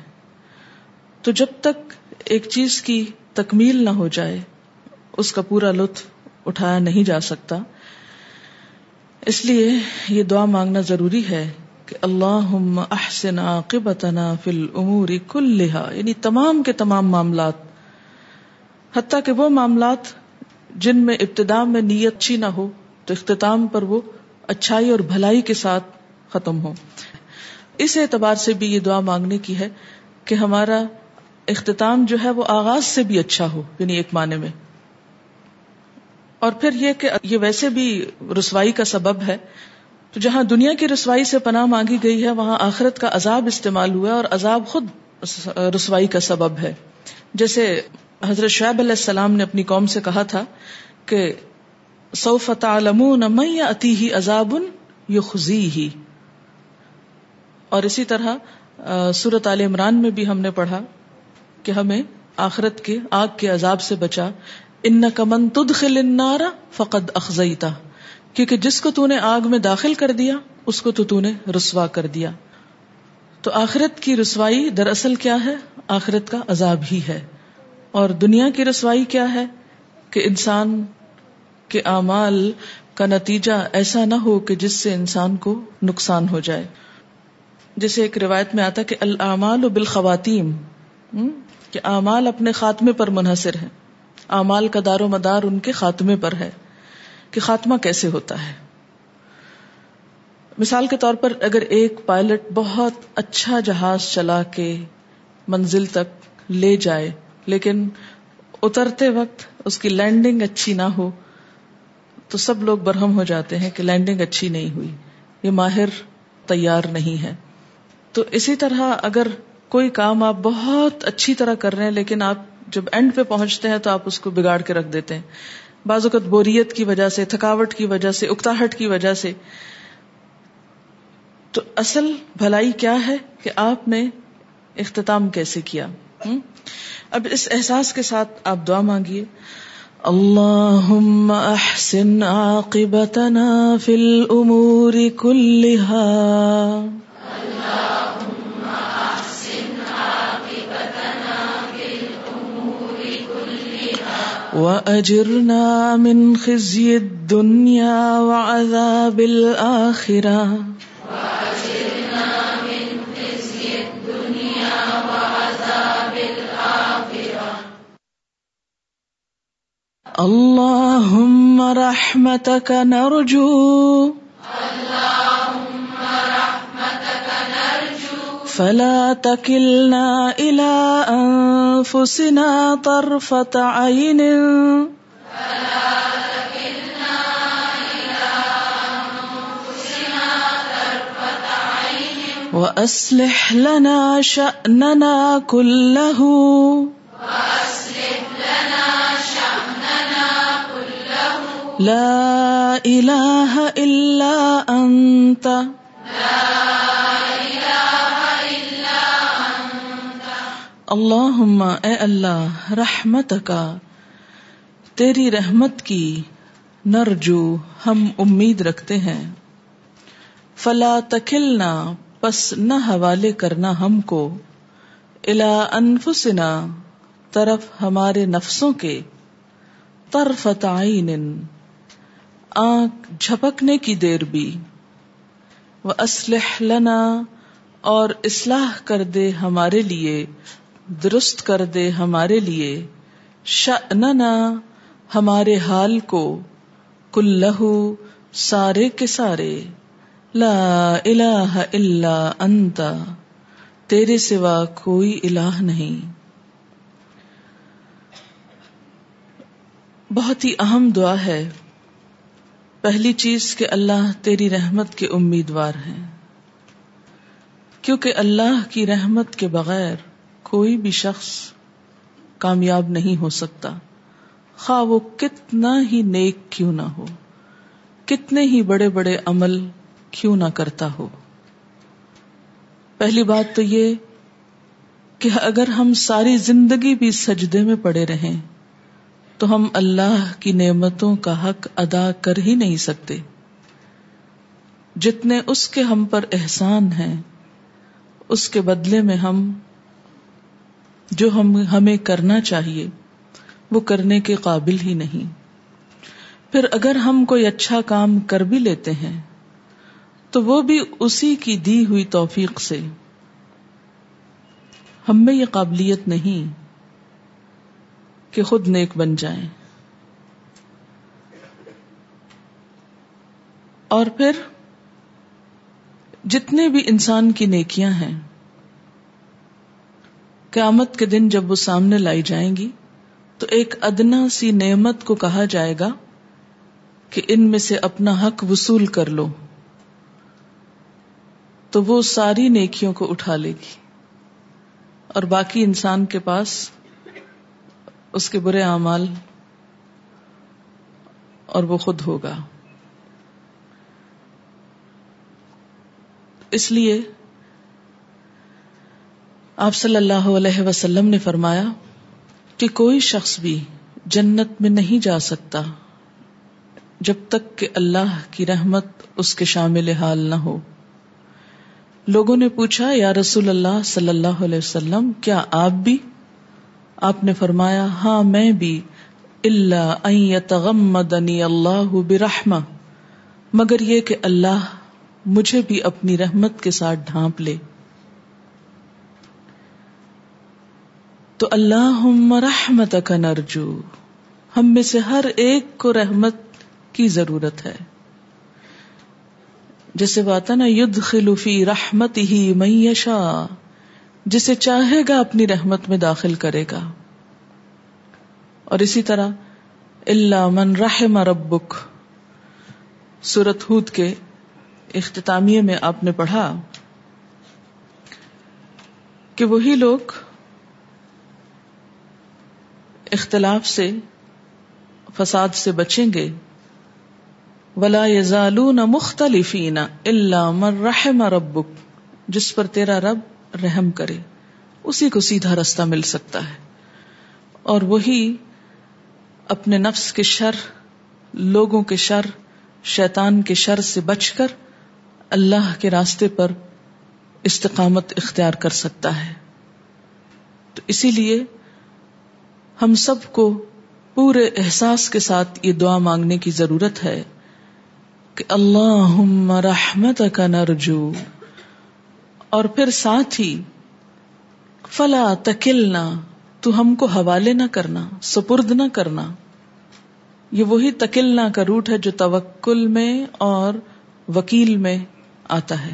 تو جب تک ایک چیز کی تکمیل نہ ہو جائے اس کا پورا لطف اٹھایا نہیں جا سکتا۔ اس لیے یہ دعا مانگنا ضروری ہے کہ اللہ احسن عاقبتنا فی الامور کلہا۔ یعنی تمام کے تمام معاملات، حتیٰ کہ وہ معاملات جن میں ابتدا میں نیت اچھی نہ ہو، تو اختتام پر وہ اچھائی اور بھلائی کے ساتھ ختم ہو اس اعتبار سے بھی یہ دعا مانگنے کی ہے کہ ہمارا اختتام جو ہے وہ آغاز سے بھی اچھا ہو یعنی ایک معنی میں۔ اور پھر یہ کہ یہ ویسے بھی رسوائی کا سبب ہے، تو جہاں دنیا کی رسوائی سے پناہ مانگی گئی ہے، وہاں آخرت کا عذاب استعمال ہوا اور عذاب خود رسوائی کا سبب ہے۔ جیسے حضرت شعیب علیہ السلام نے اپنی قوم سے کہا تھا کہ سو فتح اتی ہی عذاب یو ہی اور اسی طرح سورت عال عمران میں بھی ہم نے پڑھا کہ ہمیں آخرت کے آگ کے عذاب سے بچا۔ ان کمن تد خل انارا فقد اخذیتا کیونکہ جس کو تو نے آگ میں داخل کر دیا، اس کو تو نے رسوا کر دیا۔ تو آخرت کی رسوائی دراصل کیا ہے؟ آخرت کا عذاب ہی ہے۔ اور دنیا کی رسوائی کیا ہے؟ کہ انسان کے اعمال کا نتیجہ ایسا نہ ہو کہ جس سے انسان کو نقصان ہو جائے۔ جیسے ایک روایت میں آتا کہ العمال و بالخواتین کہ اعمال اپنے خاتمے پر منحصر ہے اعمال کا دار و مدار ان کے خاتمے پر ہے کہ خاتمہ کیسے ہوتا ہے۔ مثال کے طور پر اگر ایک پائلٹ بہت اچھا جہاز چلا کے منزل تک لے جائے، لیکن اترتے وقت اس کی لینڈنگ اچھی نہ ہو، تو سب لوگ برہم ہو جاتے ہیں کہ لینڈنگ اچھی نہیں ہوئی، یہ ماہر تیار نہیں ہے۔ تو اسی طرح اگر کوئی کام آپ بہت اچھی طرح کر رہے ہیں لیکن آپ جب اینڈ پہ پہنچتے ہیں تو آپ اس کو بگاڑ کے رکھ دیتے ہیں۔ بعض اوقات بوریت کی وجہ سے، تھکاوٹ کی وجہ سے، اکتاہٹ کی وجہ سے۔ تو اصل بھلائی کیا ہے کہ آپ نے اختتام کیسے کیا؟ اب اس احساس کے ساتھ آپ دعا مانگیے۔ اللهم احسن عاقبتنا في الامور كلها اللهم كلها واجرنا من خزي الدنيا وعذاب الاخره اللهم رحمتك نرجو اللهم فلا تكلنا إلى أنفسنا طرفة عين. فلا تكلنا إلى أنفسنا طرفة عين وأصلح لنا شأننا كله. وأصلح لنا شأننا كله لا الہ الا انت اللہم اے اللہ رحمت کا تیری رحمت کی نرجو ہم امید رکھتے ہیں۔ فلا تکلنا، پس نہ حوالے کرنا ہم کو۔ الا انفسنا، طرف ہمارے نفسوں کے۔ طرفت عین، آنکھ جھپکنے کی دیر بھی۔ وہ اسلح لنا، اور اصلاح کر دے ہمارے لیے۔ درست کر دے ہمارے لیے شأننا ہمارے حال کو کل سارے کے سارے لا الہ الا انتا تیرے سوا کوئی الہ نہیں بہت ہی اہم دعا ہے پہلی چیز کہ اللہ تیری رحمت کے امیدوار ہیں کیونکہ اللہ کی رحمت کے بغیر کوئی بھی شخص کامیاب نہیں ہو سکتا۔ خواہ وہ کتنا ہی نیک کیوں نہ ہو، کتنے ہی بڑے بڑے عمل کیوں نہ کرتا ہو۔ پہلی بات تو یہ کہ اگر ہم ساری زندگی بھی سجدے میں پڑے رہیں، تو ہم اللہ کی نعمتوں کا حق ادا کر ہی نہیں سکتے۔ جتنے اس کے ہم پر احسان ہیں، اس کے بدلے میں ہم جو ہم ہمیں کرنا چاہیے، وہ کرنے کے قابل ہی نہیں۔ پھر اگر ہم کوئی اچھا کام کر بھی لیتے ہیں، تو وہ بھی اسی کی دی ہوئی توفیق سے۔ ہم میں یہ قابلیت نہیں کہ خود نیک بن جائیں۔ اور پھر، جتنے بھی انسان کی نیکیاں ہیں قیامت کے دن جب وہ سامنے لائی جائیں گی، تو ایک ادنا سی نعمت کو کہا جائے گا کہ ان میں سے اپنا حق وصول کر لو۔ تو وہ ساری نیکیوں کو اٹھا لے گی۔ اور باقی انسان کے پاس اس کے برے اعمال اور وہ خود ہوگا۔ اس لیے آپ صلی اللہ علیہ وسلم نے فرمایا کہ کوئی شخص بھی جنت میں نہیں جا سکتا جب تک کہ اللہ کی رحمت اس کے شامل حال نہ ہو۔ لوگوں نے پوچھا، یا رسول اللہ صلی اللہ علیہ وسلم، کیا آپ بھی؟ آپ نے فرمایا ہاں میں بھی۔ اللہ یتغمدنی اللہ برحمہ۔ مگر یہ کہ اللہ مجھے بھی اپنی رحمت کے ساتھ ڈھانپ لے۔ تو اللہ رحمت کا نرجو، ہم میں سے ہر ایک کو رحمت کی ضرورت ہے۔ جیسے بات ہے نا ید خلوفی رحمت ہی میشا جسے چاہے گا اپنی رحمت میں داخل کرے گا۔ اور اسی طرح اللہ من رحم ربک۔ سورت ہود کے اختتامیہ میں آپ نے پڑھا کہ وہی لوگ اختلاف سے، فساد سے بچیں گے۔ ولا یزالون مختلفین الا من رحم ربک جس پر تیرا رب رحم کرے، اسی کو سیدھا رستہ مل سکتا ہے۔ اور وہی اپنے نفس کے شر، لوگوں کے شر، شیطان کے شر سے بچ کر اللہ کے راستے پر استقامت اختیار کر سکتا ہے۔ تو اسی لیے ہم سب کو پورے احساس کے ساتھ یہ دعا مانگنے کی ضرورت ہے کہ اللہ رحمت کا نرجو۔ اور پھر ساتھ ہی، فلا تکلنا، تو ہم کو حوالے نہ کرنا، سپرد نہ کرنا۔ یہ وہی تکلنا کا روٹ ہے جو توکل میں اور وکیل میں آتا ہے۔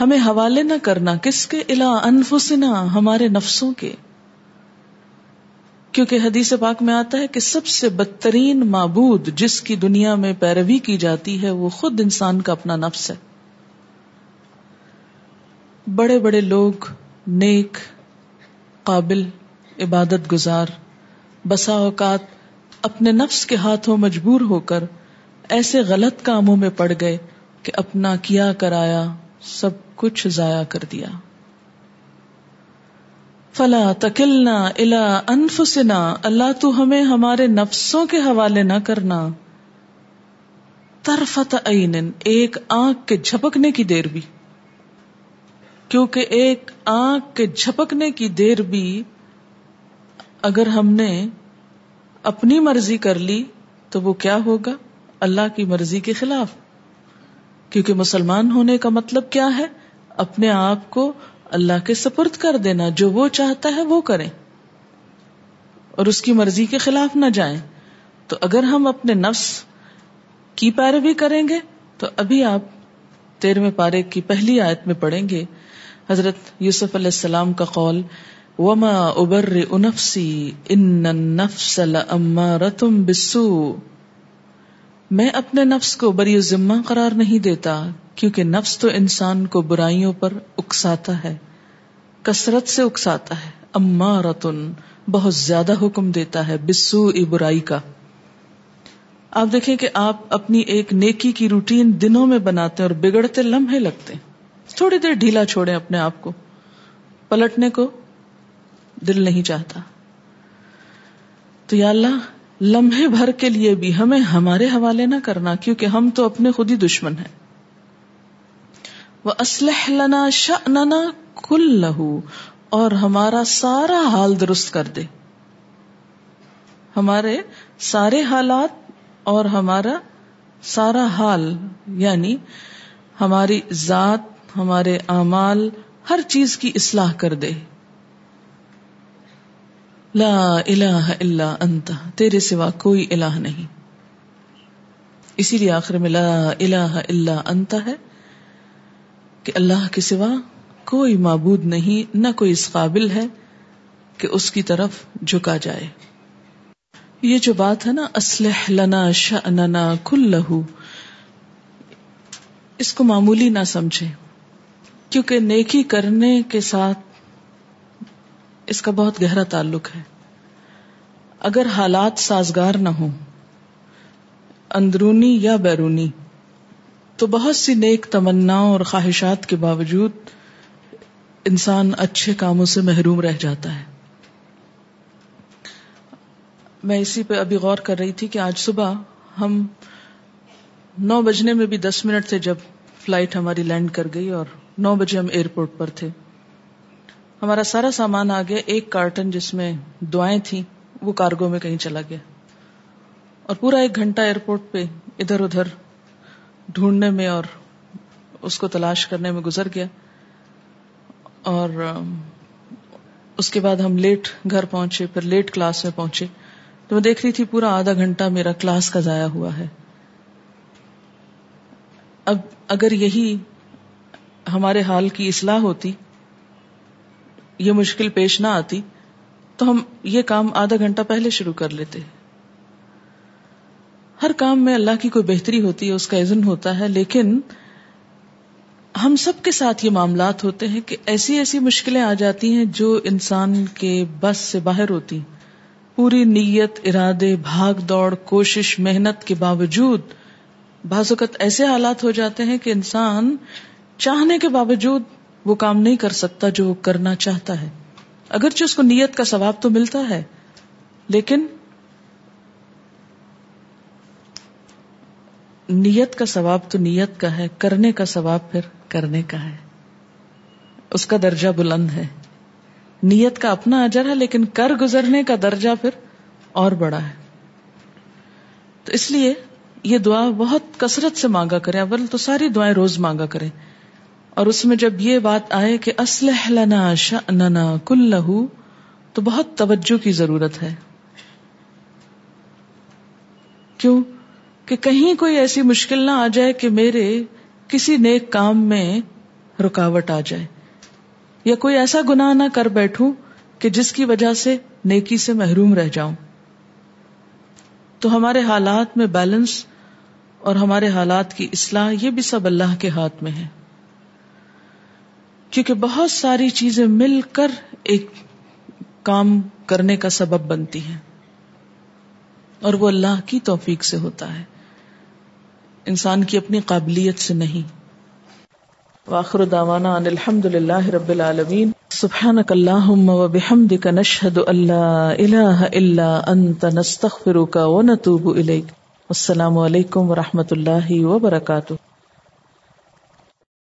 ہمیں حوالے نہ کرنا کس کے؟ الا انفسنا، ہمارے نفسوں کے۔ کیونکہ حدیث پاک میں آتا ہے کہ سب سے بدترین معبود جس کی دنیا میں پیروی کی جاتی ہے، وہ خود انسان کا اپنا نفس ہے۔ بڑے بڑے لوگ، نیک، قابل عبادت گزار، بسا اوقات اپنے نفس کے ہاتھوں مجبور ہو کر ایسے غلط کاموں میں پڑ گئے کہ اپنا کیا کرایا، سب کچھ ضائع کر دیا۔ فلا تکلنا الا انفسنا، اللہ تو ہمیں ہمارے نفسوں کے حوالے نہ کرنا۔ ترفت عین ایک آنکھ کے جھپکنے کی دیر بھی۔ کیونکہ ایک آنکھ کے جھپکنے کی دیر بھی اگر ہم نے اپنی مرضی کر لی، تو وہ کیا ہوگا؟ اللہ کی مرضی کے خلاف۔ کیونکہ مسلمان ہونے کا مطلب کیا ہے؟ اپنے آپ کو اللہ کے سپرد کر دینا، جو وہ چاہتا ہے وہ کریں۔ اور اس کی مرضی کے خلاف نہ جائیں۔ تو اگر ہم اپنے نفس کی پیروی کریں گے، تو ابھی آپ تیرہویں پارے کی پہلی آیت میں پڑھیں گے۔ حضرت یوسف علیہ السلام کا قول، وما ابر انفسی ان النفس لامارتم بالسوء۔ میں اپنے نفس کو بری ذمہ قرار نہیں دیتا، کیونکہ نفس تو انسان کو برائیوں پر اکساتا ہے، کثرت سے اکساتا ہے، امارتن، بہت زیادہ حکم دیتا ہے بسو برائی کا۔ آپ دیکھیں کہ آپ اپنی ایک نیکی کی روٹین دنوں میں بناتے ہیں اور بگڑتے لمحے لگتے ہیں۔ تھوڑی دیر ڈھیلا چھوڑے اپنے آپ کو۔ پلٹنے کو دل نہیں چاہتا۔ تو یا اللہ لمحے بھر کے لیے بھی ہمیں ہمارے حوالے نہ کرنا، کیونکہ ہم تو اپنے خود ہی دشمن ہیں۔ وہ اسلح لنا شأننا کل لہو اور ہمارا سارا حال درست کر دے۔ ہمارے سارے حالات اور ہمارا سارا حال یعنی ہماری ذات، ہمارے اعمال، ہر چیز کی اصلاح کر دے۔ لا الہ الا انت، تیرے سوا کوئی الہ نہیں۔ اسی لیے آخر میں لا الہ الا انت ہے کہ اللہ کے سوا کوئی معبود نہیں، نہ کوئی اس قابل ہے کہ اس کی طرف جھکا جائے۔ یہ جو بات ہے نا اسلح لنا شأننا کل اس کو معمولی نہ سمجھے، کیونکہ نیکی کرنے کے ساتھ اس کا بہت گہرا تعلق ہے۔ اگر حالات سازگار نہ ہوں، اندرونی یا بیرونی، تو بہت سی نیک تمنا اور خواہشات کے باوجود انسان اچھے کاموں سے محروم رہ جاتا ہے۔ میں اسی پہ ابھی غور کر رہی تھی کہ آج صبح ہم نو بجنے میں بھی دس منٹ سے جب فلائٹ ہماری لینڈ کر گئی اور نو بجے ہم ایئرپورٹ پر تھے۔ ہمارا سارا سامان آ گیا ایک کارٹن جس میں دعائیں تھیں، وہ کارگو میں کہیں چلا گیا۔ اور پورا ایک گھنٹہ ایئرپورٹ پہ ادھر ادھر ڈھونڈنے میں اور اس کو تلاش کرنے میں گزر گیا۔ اور اس کے بعد ہم لیٹ گھر پہنچے، پھر لیٹ کلاس میں پہنچے۔ تو میں دیکھ رہی تھی پورا آدھا گھنٹہ میرا کلاس کا ضائع ہوا ہے۔ اب اگر یہی ہمارے حال کی اصلاح ہوتی یہ مشکل پیش نہ آتی تو ہم یہ کام آدھا گھنٹہ پہلے شروع کر لیتے۔ ہر کام میں اللہ کی کوئی بہتری ہوتی ہے، اس کا عزن ہوتا ہے، لیکن ہم سب کے ساتھ یہ معاملات ہوتے ہیں کہ ایسی ایسی مشکلیں آ جاتی ہیں جو انسان کے بس سے باہر ہوتی۔ پوری نیت، ارادے، بھاگ دوڑ، کوشش، محنت کے باوجود بعض اوقات ایسے حالات ہو جاتے ہیں کہ انسان چاہنے کے باوجود وہ کام نہیں کر سکتا جو وہ کرنا چاہتا ہے۔ اگرچہ اس کو نیت کا ثواب تو ملتا ہے، لیکن نیت کا ثواب تو نیت کا ہے، کرنے کا ثواب پھر کرنے کا ہے۔ اس کا درجہ بلند ہے۔ نیت کا اپنا اجر ہے، لیکن کر گزرنے کا درجہ پھر اور بڑا ہے۔ تو اس لیے یہ دعا بہت کثرت سے مانگا کرے اول تو ساری دعائیں روز مانگا کرے اور اس میں جب یہ بات آئے کہ اسلح لنا شأننا کل تو بہت توجہ کی ضرورت ہے۔ کیوں؟ کہ کہیں کوئی ایسی مشکل نہ آ جائے کہ میرے کسی نیک کام میں رکاوٹ آ جائے۔ یا کوئی ایسا گناہ نہ کر بیٹھوں کہ جس کی وجہ سے نیکی سے محروم رہ جاؤں۔ تو ہمارے حالات میں بیلنس اور ہمارے حالات کی اصلاح یہ بھی سب اللہ کے ہاتھ میں ہے۔ کیونکہ بہت ساری چیزیں مل کر ایک کام کرنے کا سبب بنتی ہیں اور وہ اللہ کی توفیق سے ہوتا ہے۔ انسان کی اپنی قابلیت سے نہیں۔ واخر دعوانا ان الحمد للہ رب العالمین۔ سبحانک اللہم و بحمدک نشہد اللہ الہ الا انت، نستغفرک و نتوب الیک۔ السلام علیکم و رحمۃ اللہ وبرکاتہ۔